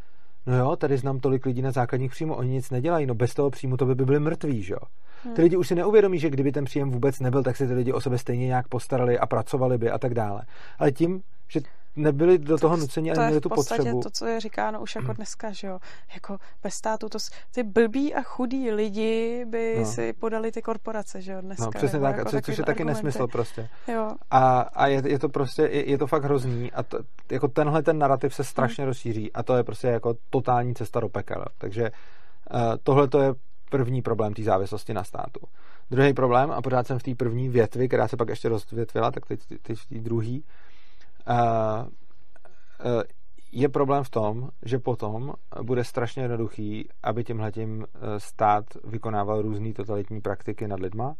no jo, tady znám tolik lidí na základních příjmu, oni nic nedělají, no bez toho příjmu to by, by byli mrtví, že jo. Hmm. Ty lidi už si neuvědomí, že kdyby ten příjem vůbec nebyl, tak si ty lidi o sebe stejně nějak postarali a pracovali by a tak dále. Ale tím, že nebyli do toho nuceni a neměli tu potřebu. To je v podstatě to, co je říkáno už jako hmm. dneska, že jo. Jako bez státu, to, ty blbí a chudí lidi by no. si podali ty korporace, že jo, dneska. No, přesně tak, jako což je taky nesmysl prostě. Jo. A, a je, je, to prostě, je, je, to fakt hrozný a to, jako tenhle ten narrativ se strašně hmm. rozšíří a to je prostě jako totální cesta do pekel. Takže uh, tohle to je první problém té závislosti na státu. Druhý problém, a pořád jsem v té první větvi, která se pak ještě rozvětvila, tak teď, teď v té druhé, je problém v tom, že potom bude strašně jednoduchý, aby tímhletím e, stát vykonával různé totalitní praktiky nad lidma,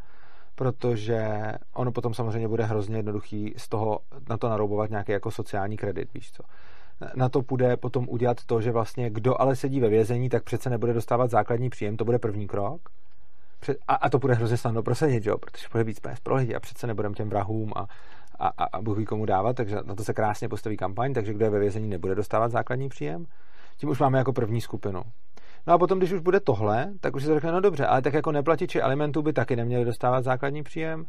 protože ono potom samozřejmě bude hrozně jednoduchý z toho na to naroubovat nějaký jako sociální kredit, víš co. Na to půjde potom udělat to, že vlastně kdo ale sedí ve vězení, tak přece nebude dostávat základní příjem, to bude první krok. A, a to bude hrozně snadno prosadit, jo? protože bude víc peněz pro lidi a přece nebudeme těm vrahům a, a, a, a Bůh ví komu dávat, takže na to se krásně postaví kampaň, takže kdo je ve vězení nebude dostávat základní příjem. Tím už máme jako první skupinu. No a potom, když už bude tohle, tak už se řekne, no dobře, ale tak jako neplatiči alimentů by taky neměli dostávat základní příjem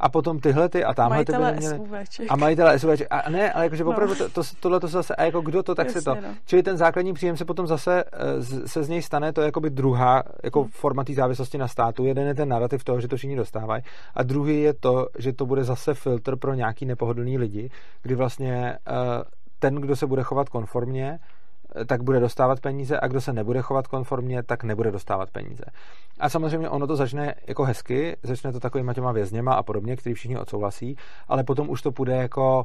a potom tyhle ty a tamhle ty by neměli. A majitele SUVček. A ne, ale jakože no. opravdu to, to, tohle to zase, a jako kdo to, tak Jasně, se to. No. Čili ten základní příjem se potom zase eh, z, se z něj stane, to je jakoby druhá jako hmm. forma té závislosti na státu. Jeden je ten narrativ toho, že to všichni dostávají a druhý je to, že to bude zase filtr pro nějaký nepohodlný lidi, kdy vlastně uh, ten, kdo se bude chovat konformně, tak bude dostávat peníze a kdo se nebude chovat konformně, tak nebude dostávat peníze. A samozřejmě ono to začne jako hezky, začne to takovýma těma vězněma a podobně, který všichni odsouhlasí, ale potom už to půjde jako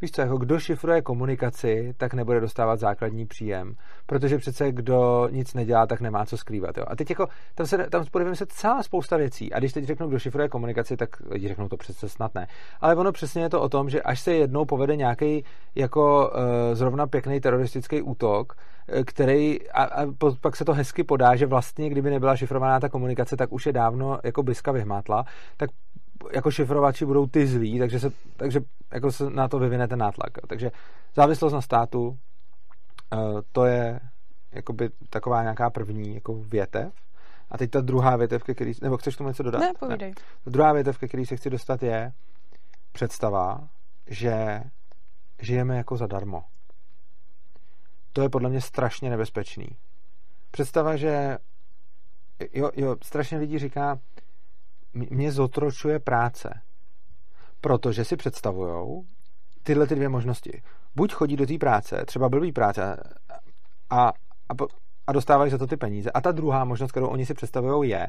Víš co, jako kdo šifruje komunikaci, tak nebude dostávat základní příjem, protože přece kdo nic nedělá, tak nemá co skrývat. Jo. A teď jako, tam se, tam podívejme se celá spousta věcí. A když teď řeknu, kdo šifruje komunikaci, tak lidi řeknou to přece snad ne. Ale ono přesně je to o tom, že až se jednou povede nějaký jako uh, zrovna pěkný teroristický útok, eh, který a, a pak se to hezky podá, že vlastně, kdyby nebyla šifrovaná ta komunikace, tak už je dávno jako byska vyhmátla, tak jako šifrovači budou ty zlí, takže se, takže jako se na to vyvine ten nátlak. Takže závislost na státu, uh, to je jakoby taková nějaká první jako větev. A teď ta druhá větev, ke který, nebo chceš tomu něco dodat? Ne, povídej. Ne. Druhá větev, ke který se chci dostat, je představa, že žijeme jako zadarmo. To je podle mě strašně nebezpečný. Představa, že jo, jo, strašně lidí říká, mě zotročuje práce. Protože si představujou tyhle ty dvě možnosti. Buď chodí do té práce, třeba blbý práce, a, a, a dostávají za to ty peníze. A ta druhá možnost, kterou oni si představují, je,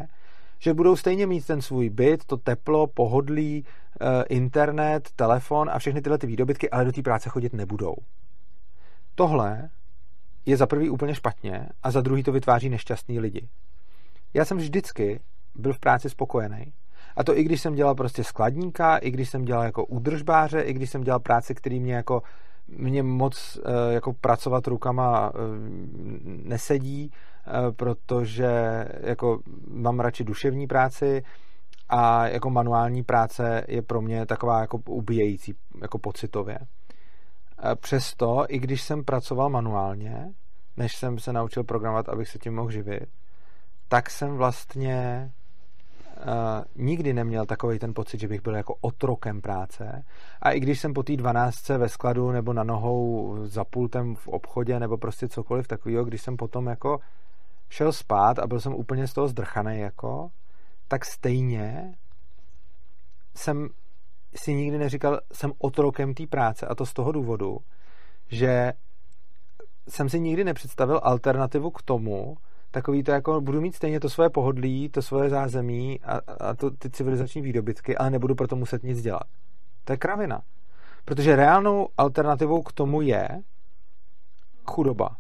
že budou stejně mít ten svůj byt, to teplo, pohodlí, eh, internet, telefon a všechny tyhle ty výdobytky, ale do té práce chodit nebudou. Tohle je za prvý úplně špatně a za druhý to vytváří nešťastní lidi. Já jsem vždycky byl v práci spokojený. A to i když jsem dělal prostě skladníka, i když jsem dělal jako údržbáře, i když jsem dělal práci, který mě jako mě moc eh, jako pracovat rukama eh, nesedí, eh, protože jako mám radši duševní práci a jako manuální práce je pro mě taková jako ubíjející jako pocitově. Přesto, i když jsem pracoval manuálně, než jsem se naučil programovat, abych se tím mohl živit, tak jsem vlastně nikdy neměl takový ten pocit, že bych byl jako otrokem práce. A i když jsem po té dvanáctce ve skladu nebo na nohou za pultem v obchodě nebo prostě cokoliv takového, když jsem potom jako šel spát a byl jsem úplně z toho zdrchaný jako, tak stejně jsem si nikdy neříkal, jsem otrokem té práce a to z toho důvodu, že jsem si nikdy nepředstavil alternativu k tomu, takový to jako, budu mít stejně to svoje pohodlí, to svoje zázemí a, a to, ty civilizační výdobytky, ale nebudu proto muset nic dělat. To je kravina. Protože reálnou alternativou k tomu je chudoba.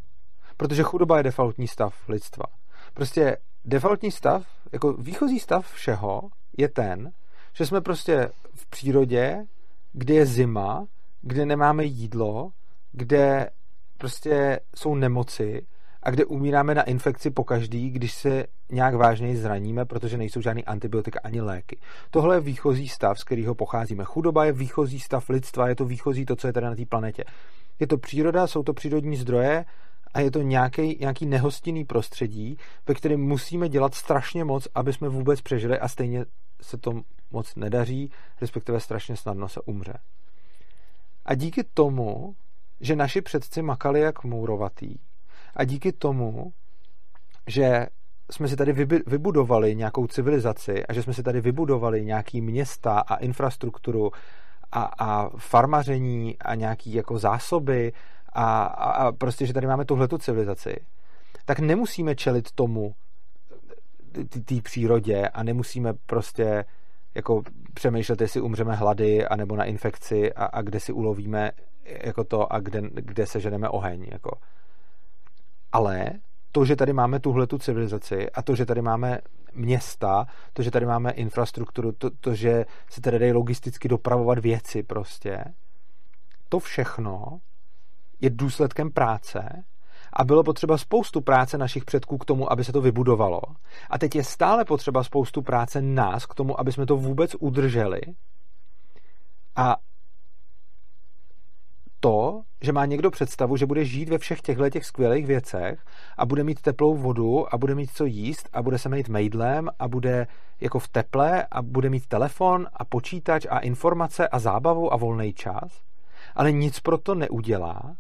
Protože chudoba je defaultní stav lidstva. Prostě defaultní stav, jako výchozí stav všeho je ten, že jsme prostě v přírodě, kde je zima, kde nemáme jídlo, kde prostě jsou nemoci a kde umíráme na infekci po každý, když se nějak vážněji zraníme, protože nejsou žádný antibiotika ani léky. Tohle je výchozí stav, z kterého pocházíme. Chudoba je výchozí stav lidstva, je to výchozí to, co je tady na té planetě. Je to příroda, jsou to přírodní zdroje a je to nějaký, nějaký nehostinný prostředí, ve kterém musíme dělat strašně moc, aby jsme vůbec přežili a stejně se to moc nedaří, respektive strašně snadno se umře. A díky tomu, že naši předci makali jak mourovatý a díky tomu, že jsme si tady vybudovali nějakou civilizaci a že jsme si tady vybudovali nějaký města a infrastrukturu a, a farmaření a nějaký jako zásoby a, a, a prostě, že tady máme tuhletu civilizaci, tak nemusíme čelit tomu, té přírodě a nemusíme prostě jako přemýšlet, jestli umřeme hlady anebo na infekci a, a kde si ulovíme jako to a kde, kde se ženeme oheň. Jako. Ale to, že tady máme tuhle tu civilizaci a to, že tady máme města, to, že tady máme infrastrukturu, to, to že se tady dají logisticky dopravovat věci prostě, to všechno je důsledkem práce a bylo potřeba spoustu práce našich předků k tomu, aby se to vybudovalo. A teď je stále potřeba spoustu práce nás k tomu, aby jsme to vůbec udrželi. A to, že má někdo představu, že bude žít ve všech těchto těch skvělých věcech a bude mít teplou vodu a bude mít co jíst a bude se mít mejdlem a bude jako v teple a bude mít telefon a počítač a informace a zábavu a volný čas, ale nic pro to neudělá,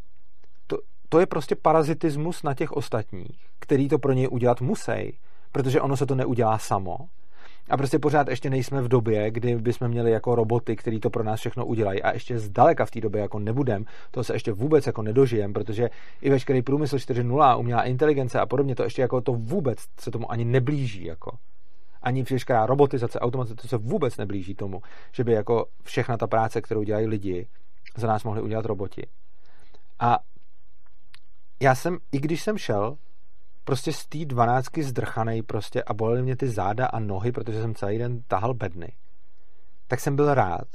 to je prostě parazitismus na těch ostatních, který to pro něj udělat musí, protože ono se to neudělá samo. A prostě pořád ještě nejsme v době, kdy bychom měli jako roboty, který to pro nás všechno udělají. A ještě zdaleka v té době jako nebudem, to se ještě vůbec jako nedožijem, protože i veškerý průmysl 4.0, umělá inteligence a podobně, to ještě jako to vůbec se tomu ani neblíží. Jako. Ani veškerá robotizace, automatizace, to se vůbec neblíží tomu, že by jako všechna ta práce, kterou dělají lidi, za nás mohli udělat roboti. A já jsem, i když jsem šel prostě z té dvanáctky zdrchanej prostě a bolely mě ty záda a nohy, protože jsem celý den tahal bedny, tak jsem byl rád,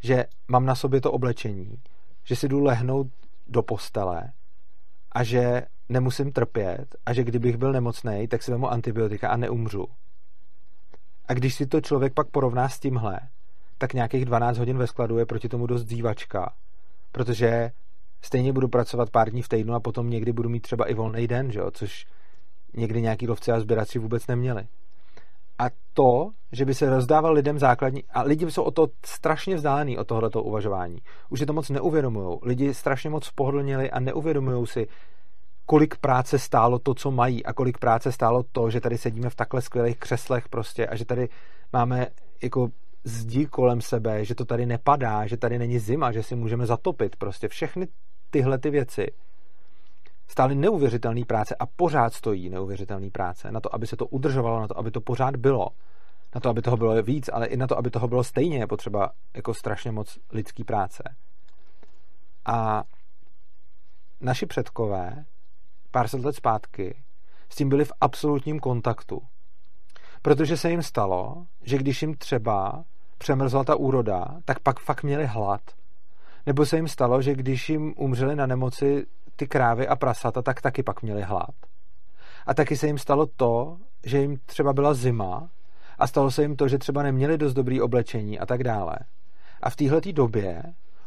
že mám na sobě to oblečení, že si jdu lehnout do postele a že nemusím trpět a že kdybych byl nemocný, tak si vemu antibiotika a neumřu. A když si to člověk pak porovná s tímhle, tak nějakých 12 hodin ve skladu je proti tomu dost dívačka, protože stejně budu pracovat pár dní v týdnu a potom někdy budu mít třeba i volný den, že jo? což někdy nějaký lovci a sběrači vůbec neměli. A to, že by se rozdával lidem základní, a lidi jsou o to strašně vzdálený od tohoto uvažování. Už je to moc neuvědomují. Lidi strašně moc pohodlnili a neuvědomují si, kolik práce stálo to, co mají a kolik práce stálo to, že tady sedíme v takhle skvělých křeslech prostě a že tady máme jako zdi kolem sebe, že to tady nepadá, že tady není zima, že si můžeme zatopit. Prostě všechny tyhle ty věci stály neuvěřitelné práce a pořád stojí neuvěřitelné práce na to, aby se to udržovalo, na to, aby to pořád bylo, na to, aby toho bylo víc, ale i na to, aby toho bylo stejně, je potřeba jako strašně moc lidský práce. A naši předkové pár set let zpátky s tím byli v absolutním kontaktu. Protože se jim stalo, že když jim třeba přemrzla ta úroda, tak pak fakt měli hlad. Nebo se jim stalo, že když jim umřeli na nemoci ty krávy a prasata, tak taky pak měli hlad. A taky se jim stalo to, že jim třeba byla zima a stalo se jim to, že třeba neměli dost dobrý oblečení a tak dále. A v téhle době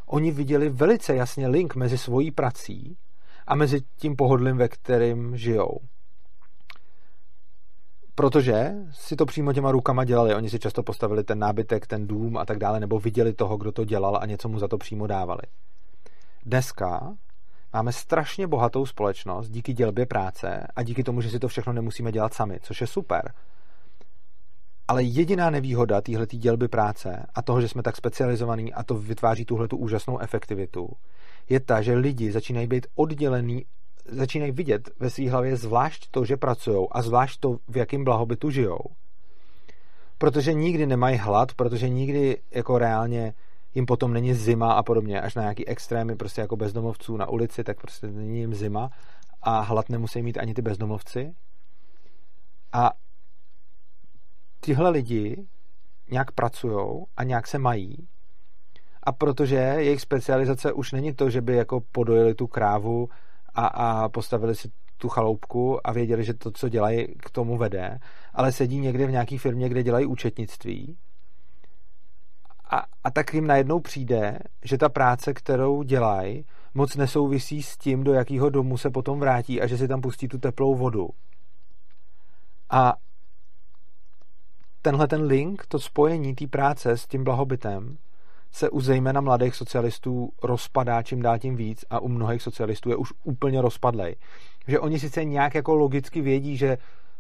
oni viděli velice jasně link mezi svojí prací a mezi tím pohodlím, ve kterým žijou. Protože si to přímo těma rukama dělali. Oni si často postavili ten nábytek, ten dům a tak dále, nebo viděli toho, kdo to dělal a něco mu za to přímo dávali. Dneska máme strašně bohatou společnost díky dělbě práce a díky tomu, že si to všechno nemusíme dělat sami, což je super. Ale jediná nevýhoda téhle dělby práce a toho, že jsme tak specializovaní a to vytváří tuhle tu úžasnou efektivitu, je ta, že lidi začínají být oddělený, začínají vidět ve své hlavě zvlášť to, že pracují a zvlášť to, v jakém blahobytu žijou. Protože nikdy nemají hlad, protože nikdy jako reálně jim potom není zima a podobně, až na nějaký extrémy prostě jako bezdomovců na ulici, tak prostě není jim zima a hlad nemusí mít ani ty bezdomovci. A tyhle lidi nějak pracují a nějak se mají. A protože jejich specializace už není to, že by jako podojili tu krávu a, a postavili si tu chaloupku a věděli, že to, co dělají, k tomu vede, ale sedí někde v nějaké firmě, kde dělají účetnictví a, a tak jim najednou přijde, že ta práce, kterou dělají, moc nesouvisí s tím, do jakého domu se potom vrátí a že si tam pustí tu teplou vodu. A tenhle ten link, to spojení té práce s tím blahobytem, se u zejména mladých socialistů rozpadá čím dál tím víc a u mnohých socialistů je už úplně rozpadlej. Že oni sice nějak jako logicky vědí, že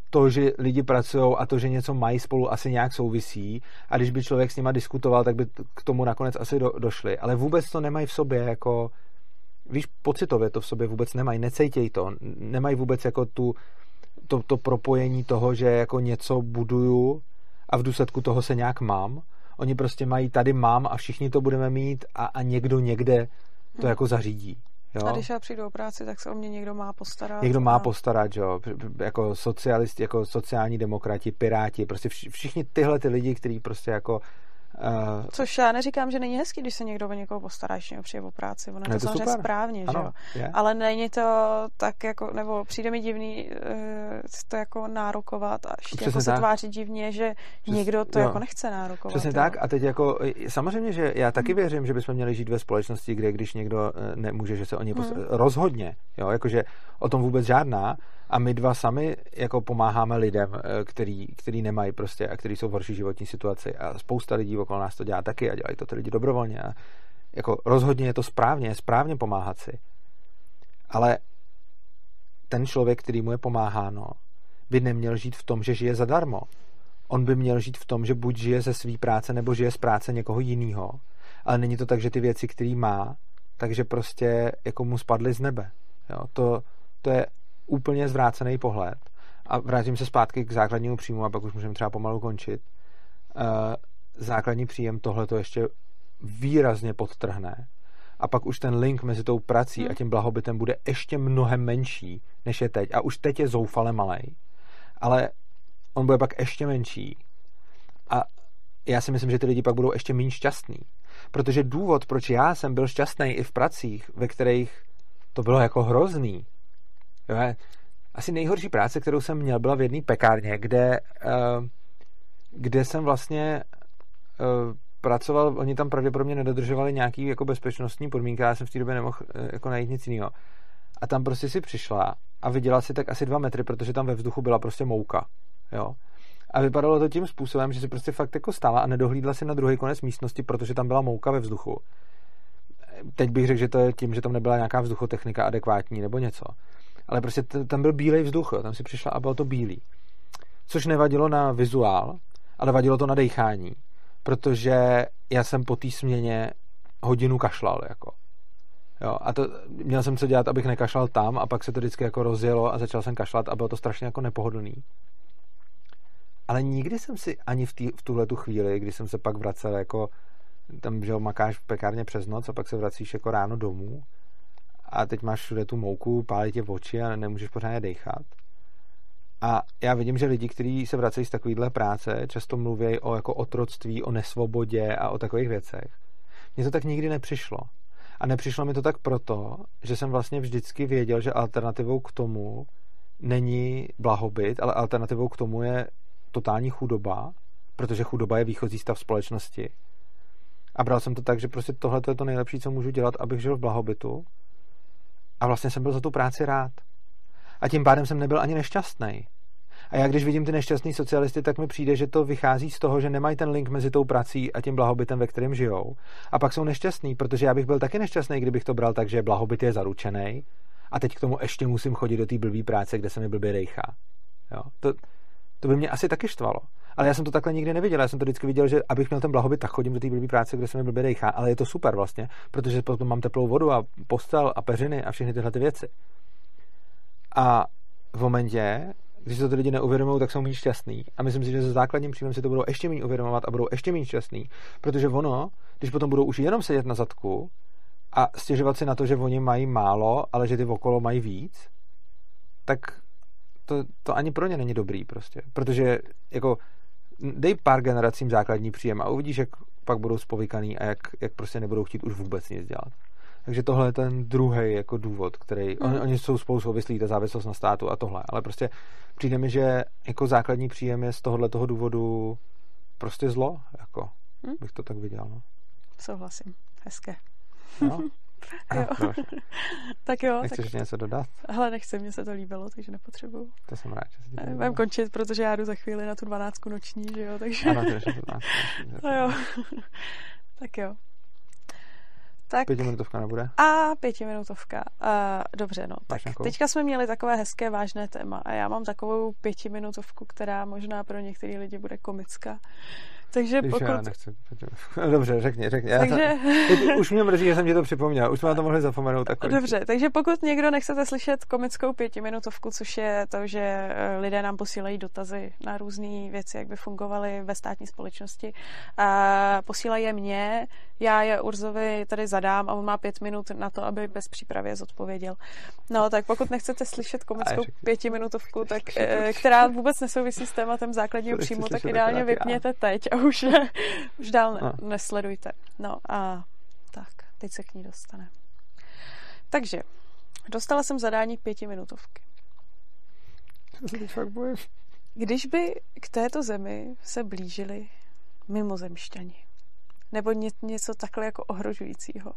to, že lidi pracují a to, že něco mají spolu, asi nějak souvisí. A když by člověk s nima diskutoval, tak by k tomu nakonec asi do, došli. Ale vůbec to nemají v sobě jako... Víš, pocitově to v sobě vůbec nemají, necejtěj to. Nemají vůbec jako tu, to, to propojení toho, že jako něco buduju a v důsledku toho se nějak mám. Oni prostě mají tady mám a všichni to budeme mít a, a někdo někde to jako zařídí. Jo? A když já přijdu o práci, tak se o mě někdo má postarat. Někdo má postarat, jo. Jako socialisti, jako sociální demokrati, piráti, prostě všichni tyhle ty lidi, kteří prostě jako Uh, Což já neříkám, že není hezký, když se někdo o někoho postará, když někdo přijde o práci. Ono je to, to samozřejmě super. správně, ano, že jo? Je. Ale není to tak jako, nebo přijde mi divný uh, to jako nárokovat a ještě jako se tvářit divně, že Přes, někdo to jo. jako nechce nárokovat. Přesně jo. tak a teď jako, samozřejmě, že já taky hmm. věřím, že bychom měli žít ve společnosti, kde když někdo eh, nemůže, že se o něj hmm. postará. Rozhodně, jo, jakože o tom vůbec žádná, a my dva sami jako pomáháme lidem, eh, který, který nemají prostě a který jsou v horší životní situaci a spousta lidí okolo nás to dělá taky a dělají to ty lidi dobrovolně a jako rozhodně je to správně, je správně pomáhat si. Ale ten člověk, který mu je pomáháno, by neměl žít v tom, že žije zadarmo. On by měl žít v tom, že buď žije ze své práce, nebo žije z práce někoho jiného. Ale není to tak, že ty věci, které má, takže prostě jako mu spadly z nebe. Jo? To, to je úplně zvrácený pohled. A vrátím se zpátky k základnímu příjmu a pak už můžeme třeba pomalu končit. Uh, základní příjem tohle to ještě výrazně podtrhne. A pak už ten link mezi tou prací hmm. a tím blahobytem bude ještě mnohem menší, než je teď. A už teď je zoufale malý. Ale on bude pak ještě menší. A já si myslím, že ty lidi pak budou ještě méně šťastný. Protože důvod, proč já jsem byl šťastný i v pracích, ve kterých to bylo jako hrozný, asi nejhorší práce, kterou jsem měl, byla v jedné pekárně, kde, uh, kde jsem vlastně uh, pracoval, oni tam pravděpodobně nedodržovali nějaký jako bezpečnostní podmínky, já jsem v té době nemohl uh, jako najít nic jiného. A tam prostě si přišla a viděla si tak asi dva metry, protože tam ve vzduchu byla prostě mouka. Jo? A vypadalo to tím způsobem, že si prostě fakt jako stála a nedohlídla si na druhý konec místnosti, protože tam byla mouka ve vzduchu. Teď bych řekl, že to je tím, že tam nebyla nějaká vzduchotechnika adekvátní nebo něco ale prostě t- tam byl bílej vzduch, jo. tam si přišla a bylo to bílý. Což nevadilo na vizuál, ale vadilo to na dechání, protože já jsem po té směně hodinu kašlal, jako. Jo, a to, měl jsem co dělat, abych nekašlal tam a pak se to vždycky jako rozjelo a začal jsem kašlat a bylo to strašně jako nepohodlný. Ale nikdy jsem si ani v, tý, v tuhle tu chvíli, kdy jsem se pak vracel jako tam, že makáš v pekárně přes noc a pak se vracíš jako ráno domů, a teď máš všude tu mouku, pálí tě v oči a nemůžeš pořádně dechat. A já vidím, že lidi, kteří se vracejí z takovýhle práce, často mluví o jako otroctví, o nesvobodě a o takových věcech. Mně to tak nikdy nepřišlo. A nepřišlo mi to tak proto, že jsem vlastně vždycky věděl, že alternativou k tomu není blahobyt, ale alternativou k tomu je totální chudoba, protože chudoba je výchozí stav společnosti. A bral jsem to tak, že prostě tohle je to nejlepší, co můžu dělat, abych žil v blahobytu A vlastně jsem byl za tu práci rád. A tím pádem jsem nebyl ani nešťastný. A já když vidím ty nešťastní socialisty, tak mi přijde, že to vychází z toho, že nemají ten link mezi tou prací a tím blahobytem, ve kterém žijou. A pak jsou nešťastní, protože já bych byl taky nešťastný, kdybych to bral tak, že blahobyt je zaručený a teď k tomu ještě musím chodit do té blbý práce, kde se mi blbě rejchá. Jo? To, to by mě asi taky štvalo. Ale já jsem to takhle nikdy neviděl. Já jsem to vždycky viděl, že abych měl ten blahobyt, tak chodím do té blbý práce, kde se mi blbě rejchá. Ale je to super vlastně, protože potom mám teplou vodu a postel a peřiny a všechny tyhle ty věci. A v momentě, když se to ty lidi neuvědomují, tak jsou méně šťastní. A myslím si, že se základním příjmem si to budou ještě méně uvědomovat a budou ještě méně šťastní, protože ono, když potom budou už jenom sedět na zadku a stěžovat si na to, že oni mají málo, ale že ty okolo mají víc, tak to, to ani pro ně není dobrý prostě. Protože jako dej pár generacím základní příjem a uvidíš, jak pak budou spovykaný a jak, jak prostě nebudou chtít už vůbec nic dělat. Takže tohle je ten druhý jako důvod, který, mm. oni, oni jsou spolu souvislí, ta závislost na státu a tohle, ale prostě přijde mi, že jako základní příjem je z tohohle toho důvodu prostě zlo, jako mm. bych to tak viděl. No. Souhlasím, hezké. No. [laughs] jo. [laughs] tak jo. Nechceš tak... něco dodat? Hele, nechci, mně se to líbilo, takže nepotřebuju. To jsem rád, že se Budeme končit, protože já jdu za chvíli na tu dvanáctku noční, že jo, takže... Ano, to je 12 no jo. [laughs] tak jo. Tak. Pětiminutovka nebude? A pětiminutovka. Uh, dobře, no. tak teďka jsme měli takové hezké, vážné téma a já mám takovou pětiminutovku, která možná pro některé lidi bude komická. Takže Když pokud... já nechci. [laughs] Dobře, řekni, řekni. Takže... Já to, [laughs] už mě mrzí, že jsem ti to připomněl. Už jsme na to mohli zapomenout. Tak Dobře, takže pokud někdo nechcete slyšet komickou pětiminutovku, což je to, že eh, lidé nám posílají dotazy na různé věci, jak by fungovaly ve státní společnosti, a posílají je mně, já je Urzovi tady zadám a on má pět minut na to, aby bez přípravy zodpověděl. No, tak pokud nechcete slyšet komickou pětiminutovku, tak, eh, která vůbec nesouvisí s tématem základního příjmu, tak ideálně vypněte teď a už, už dál ne, no. nesledujte. No a tak, teď se k ní dostane. Takže, dostala jsem zadání pětiminutovky. Když by k této zemi se blížili mimozemšťani, nebo ně, něco takhle jako ohrožujícího,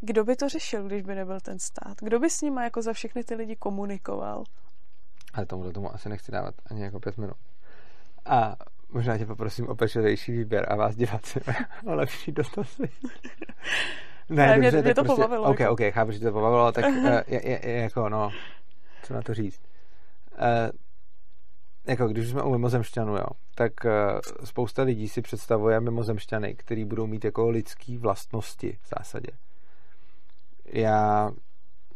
kdo by to řešil, když by nebyl ten stát? Kdo by s nima jako za všechny ty lidi komunikoval? Ale tomu tomu asi nechci dávat ani jako pět minut. A možná tě poprosím o pečlivější výběr a vás diváci [laughs] o lepší dotazy. [laughs] ne, ne dobře, mě, mě to prostě, pobavilo. OK, jako. OK, chápu, že to pobavilo, tak uh, [laughs] je, je, je, jako, no, co na to říct. Uh, jako když jsme u mimozemšťanů, jo, tak uh, spousta lidí si představuje mimozemšťany, který budou mít jako lidský vlastnosti v zásadě. Já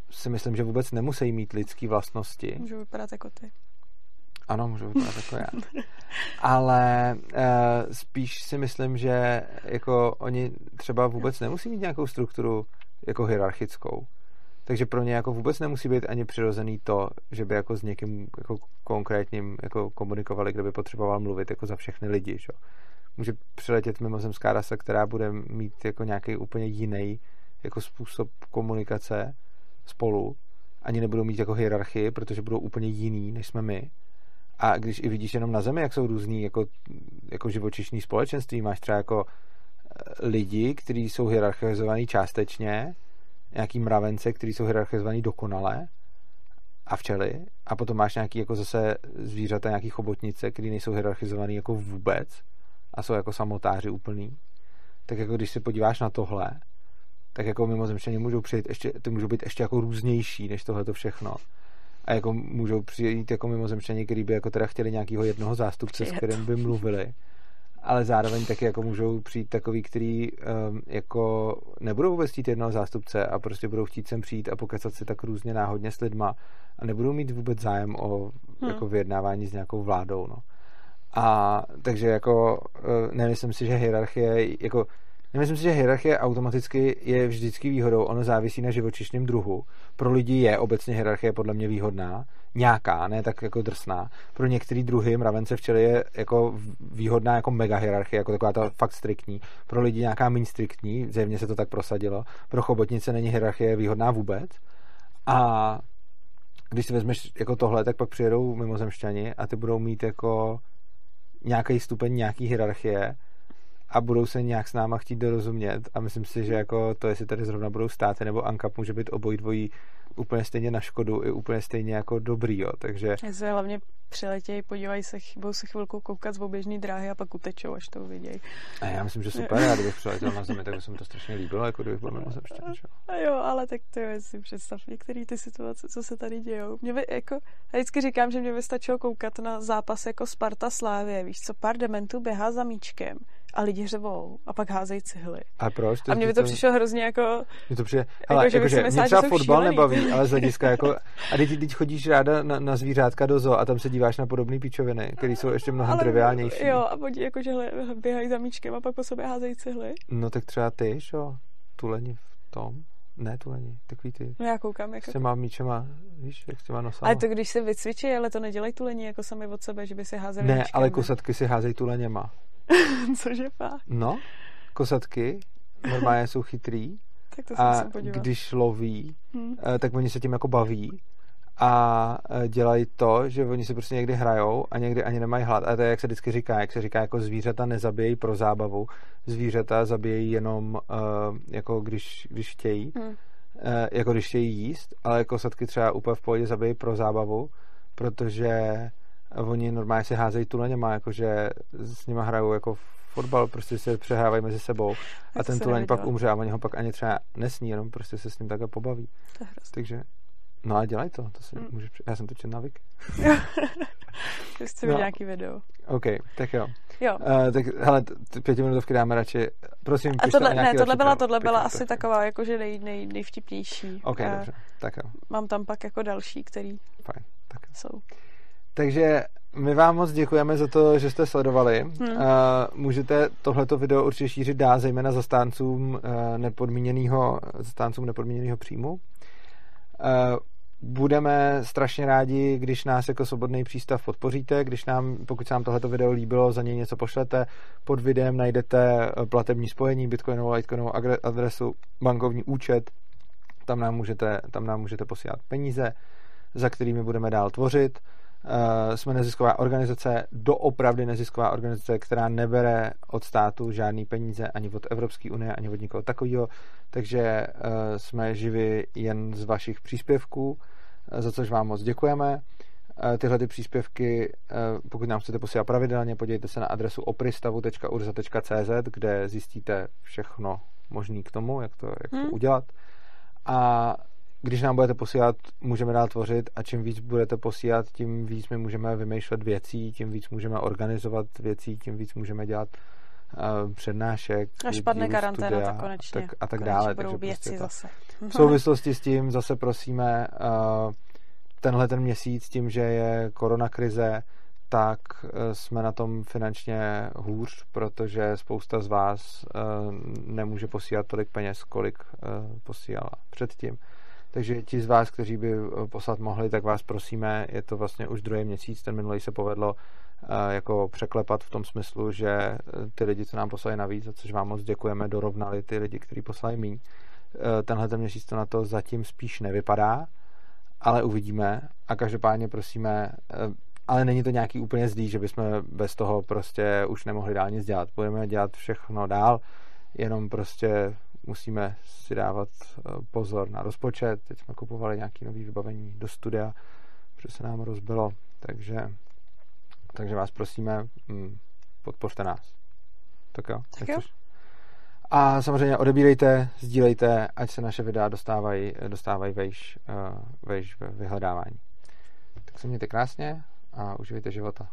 si myslím, že vůbec nemusí mít lidský vlastnosti. Můžu vypadat jako ty. Ano, můžu vypadat jako já. Ale uh, spíš si myslím, že jako oni třeba vůbec nemusí mít nějakou strukturu jako hierarchickou. Takže pro ně jako vůbec nemusí být ani přirozený to, že by jako s někým jako konkrétním jako komunikovali, kdo by potřeboval mluvit jako za všechny lidi. Že? Může přiletět mimozemská rasa, která bude mít jako nějaký úplně jiný jako způsob komunikace spolu. Ani nebudou mít jako hierarchii, protože budou úplně jiný, než jsme my a když i vidíš jenom na Zemi, jak jsou různý jako, jako živočišní společenství, máš třeba jako eh, lidi, kteří jsou hierarchizovaní částečně, nějaký mravence, kteří jsou hierarchizovaní dokonale a včely, a potom máš nějaký jako zase zvířata, nějaký chobotnice, které nejsou hierarchizovaný jako vůbec a jsou jako samotáři úplný. Tak jako když se podíváš na tohle, tak jako mimozemštění můžou přijít ještě, ty můžou být ještě jako různější než tohle všechno a jako můžou přijít jako mimozemštění, který by jako teda chtěli nějakého jednoho zástupce, Přijet. s kterým by mluvili. Ale zároveň taky jako můžou přijít takový, který um, jako nebudou vůbec chtít jednoho zástupce a prostě budou chtít sem přijít a pokecat si tak různě náhodně s lidma a nebudou mít vůbec zájem o hmm. jako vyjednávání s nějakou vládou. No. A takže jako uh, nemyslím si, že hierarchie jako Nemyslím si, že hierarchie automaticky je vždycky výhodou, ono závisí na živočišním druhu. Pro lidi je obecně hierarchie podle mě výhodná, nějaká, ne tak jako drsná. Pro některé druhy mravence včely je jako výhodná jako mega hierarchie, jako taková ta fakt striktní. Pro lidi nějaká méně striktní, zjevně se to tak prosadilo. Pro chobotnice není hierarchie výhodná vůbec. A když si vezmeš jako tohle, tak pak přijedou mimozemšťani a ty budou mít jako nějaký stupeň nějaký hierarchie a budou se nějak s náma chtít dorozumět a myslím si, že jako to, jestli tady zrovna budou státy nebo ANKAP, může být obojí dvojí úplně stejně na škodu i úplně stejně jako dobrý, jo. takže... Se hlavně přiletějí, podívají se, budou se chvilku koukat z oběžné dráhy a pak utečou, až to uvidějí. A já myslím, že super, já kdybych přiletěl na zemi, tak by se mi to strašně líbilo, jako kdybych byl mimozemštěn. A jo, ale tak to je si představ některé ty situace, co se tady dějou. Mě by, jako, já vždycky říkám, že mě by stačilo koukat na zápas jako Sparta Slávě, víš co, pár dementů běhá za míčkem a lidi řevou a pak házejí cihly. A proč? a mně by to, to přišlo hrozně jako... Mně to přijde, hele, jako, že, jako, že mě třeba fotbal šílený. nebaví, ale z hlediska jako... A teď, teď chodíš ráda na, na, zvířátka do zoo a tam se díváš na podobné píčoviny, které jsou ještě mnohem ale, triviálnější. Jo, a podí, jako, že běhají za míčkem a pak po sobě házejí cihly. No tak třeba ty, šo? Tuleni v tom. Ne, tu není. Takový ty. No já koukám, jak. S těma míčema, víš, jak s těma nosama. Ale to když se vycvičí, ale to nedělají leni jako sami od sebe, že by si házeli Ne, míčkem, ale kosatky si házejí tuleněma. [laughs] Cože fakt? No, kosatky normálně jsou chytrý. [laughs] Tak to a když loví, hmm. tak oni se tím jako baví a eh, dělají to, že oni si prostě někdy hrajou a někdy ani nemají hlad. A to je, jak se vždycky říká, jak se říká, jako zvířata nezabíjejí pro zábavu, zvířata zabíjejí jenom uh, jako když, když chtějí, hmm. uh, jako když chtějí jíst, ale kosatky třeba úplně v pohodě zabíjejí pro zábavu, protože oni normálně si házejí tuleněma, jakože s nima hrajou jako fotbal, prostě se přehrávají mezi sebou a ten tuleň pak umře a oni ho pak ani třeba nesní, jenom prostě se s ním takhle pobaví. Takže No a dělej to, to si hmm. můžeš, já jsem to četl na Wiki. [laughs] Chci no. nějaký video. OK, tak jo. Jo. Uh, tak hele, pětiminutovky dáme radši. Prosím, a tohle, ne, tohle byla, tohle byla asi taková jakože nej, nej, nejvtipnější. OK, uh, dobře, tak jo. Mám tam pak jako další, který Fajn, tak jsou. Takže my vám moc děkujeme za to, že jste sledovali. Hmm. Uh, můžete tohleto video určitě šířit dál, zejména zastáncům uh, nepodmíněného, zastáncům nepodmíněného příjmu. Uh, budeme strašně rádi, když nás jako Svobodný přístav podpoříte, když nám, pokud se nám tohleto video líbilo, za něj něco pošlete. Pod videem najdete platební spojení, bitcoinovou, litecoinovou adresu, bankovní účet, tam nám můžete, tam nám můžete posílat peníze, za kterými budeme dál tvořit. Uh, jsme nezisková organizace, doopravdy nezisková organizace, která nebere od státu žádný peníze ani od Evropské unie, ani od nikoho takového, takže uh, jsme živi jen z vašich příspěvků, uh, za což vám moc děkujeme. Tyhle ty příspěvky, pokud nám chcete posílat pravidelně, podívejte se na adresu opristavu.urza.cz, kde zjistíte všechno možné k tomu, jak to, jak to hmm. udělat. A když nám budete posílat, můžeme dál tvořit a čím víc budete posílat, tím víc my můžeme vymýšlet věcí, tím víc můžeme organizovat věcí, tím víc můžeme dělat uh, přednášek. Až padne karanténa, tak konečně. Tak, a tak dále. Budou věci prostě zase. V [laughs] souvislosti s tím zase prosíme uh, tenhle ten měsíc tím, že je koronakrize, tak uh, jsme na tom finančně hůř, protože spousta z vás nemůže posílat tolik peněz, kolik posílala předtím. Takže ti z vás, kteří by eh, poslat mohli, tak vás prosíme, je to vlastně už druhý měsíc, ten minulý se povedlo eh, jako překlepat v tom smyslu, že eh, ty lidi, co nám poslali navíc, za což vám moc děkujeme, dorovnali ty lidi, kteří poslali míň. Tenhle ten měsíc to na to zatím spíš nevypadá, ale uvidíme a každopádně prosíme, ale není to nějaký úplně zlý, že bychom bez toho prostě už nemohli dál nic dělat. Budeme dělat všechno dál, jenom prostě musíme si dávat eh, pozor na rozpočet. Teď jsme kupovali nějaké nové vybavení do studia, protože se nám rozbilo, takže, takže vás prosíme, hm, podpořte nás. Tak jo. Tak jo. A samozřejmě odebírejte, sdílejte, ať se naše videa dostávají, dostávají vejš, uh, vejš ve vyhledávání. Tak se mějte krásně a uživejte života.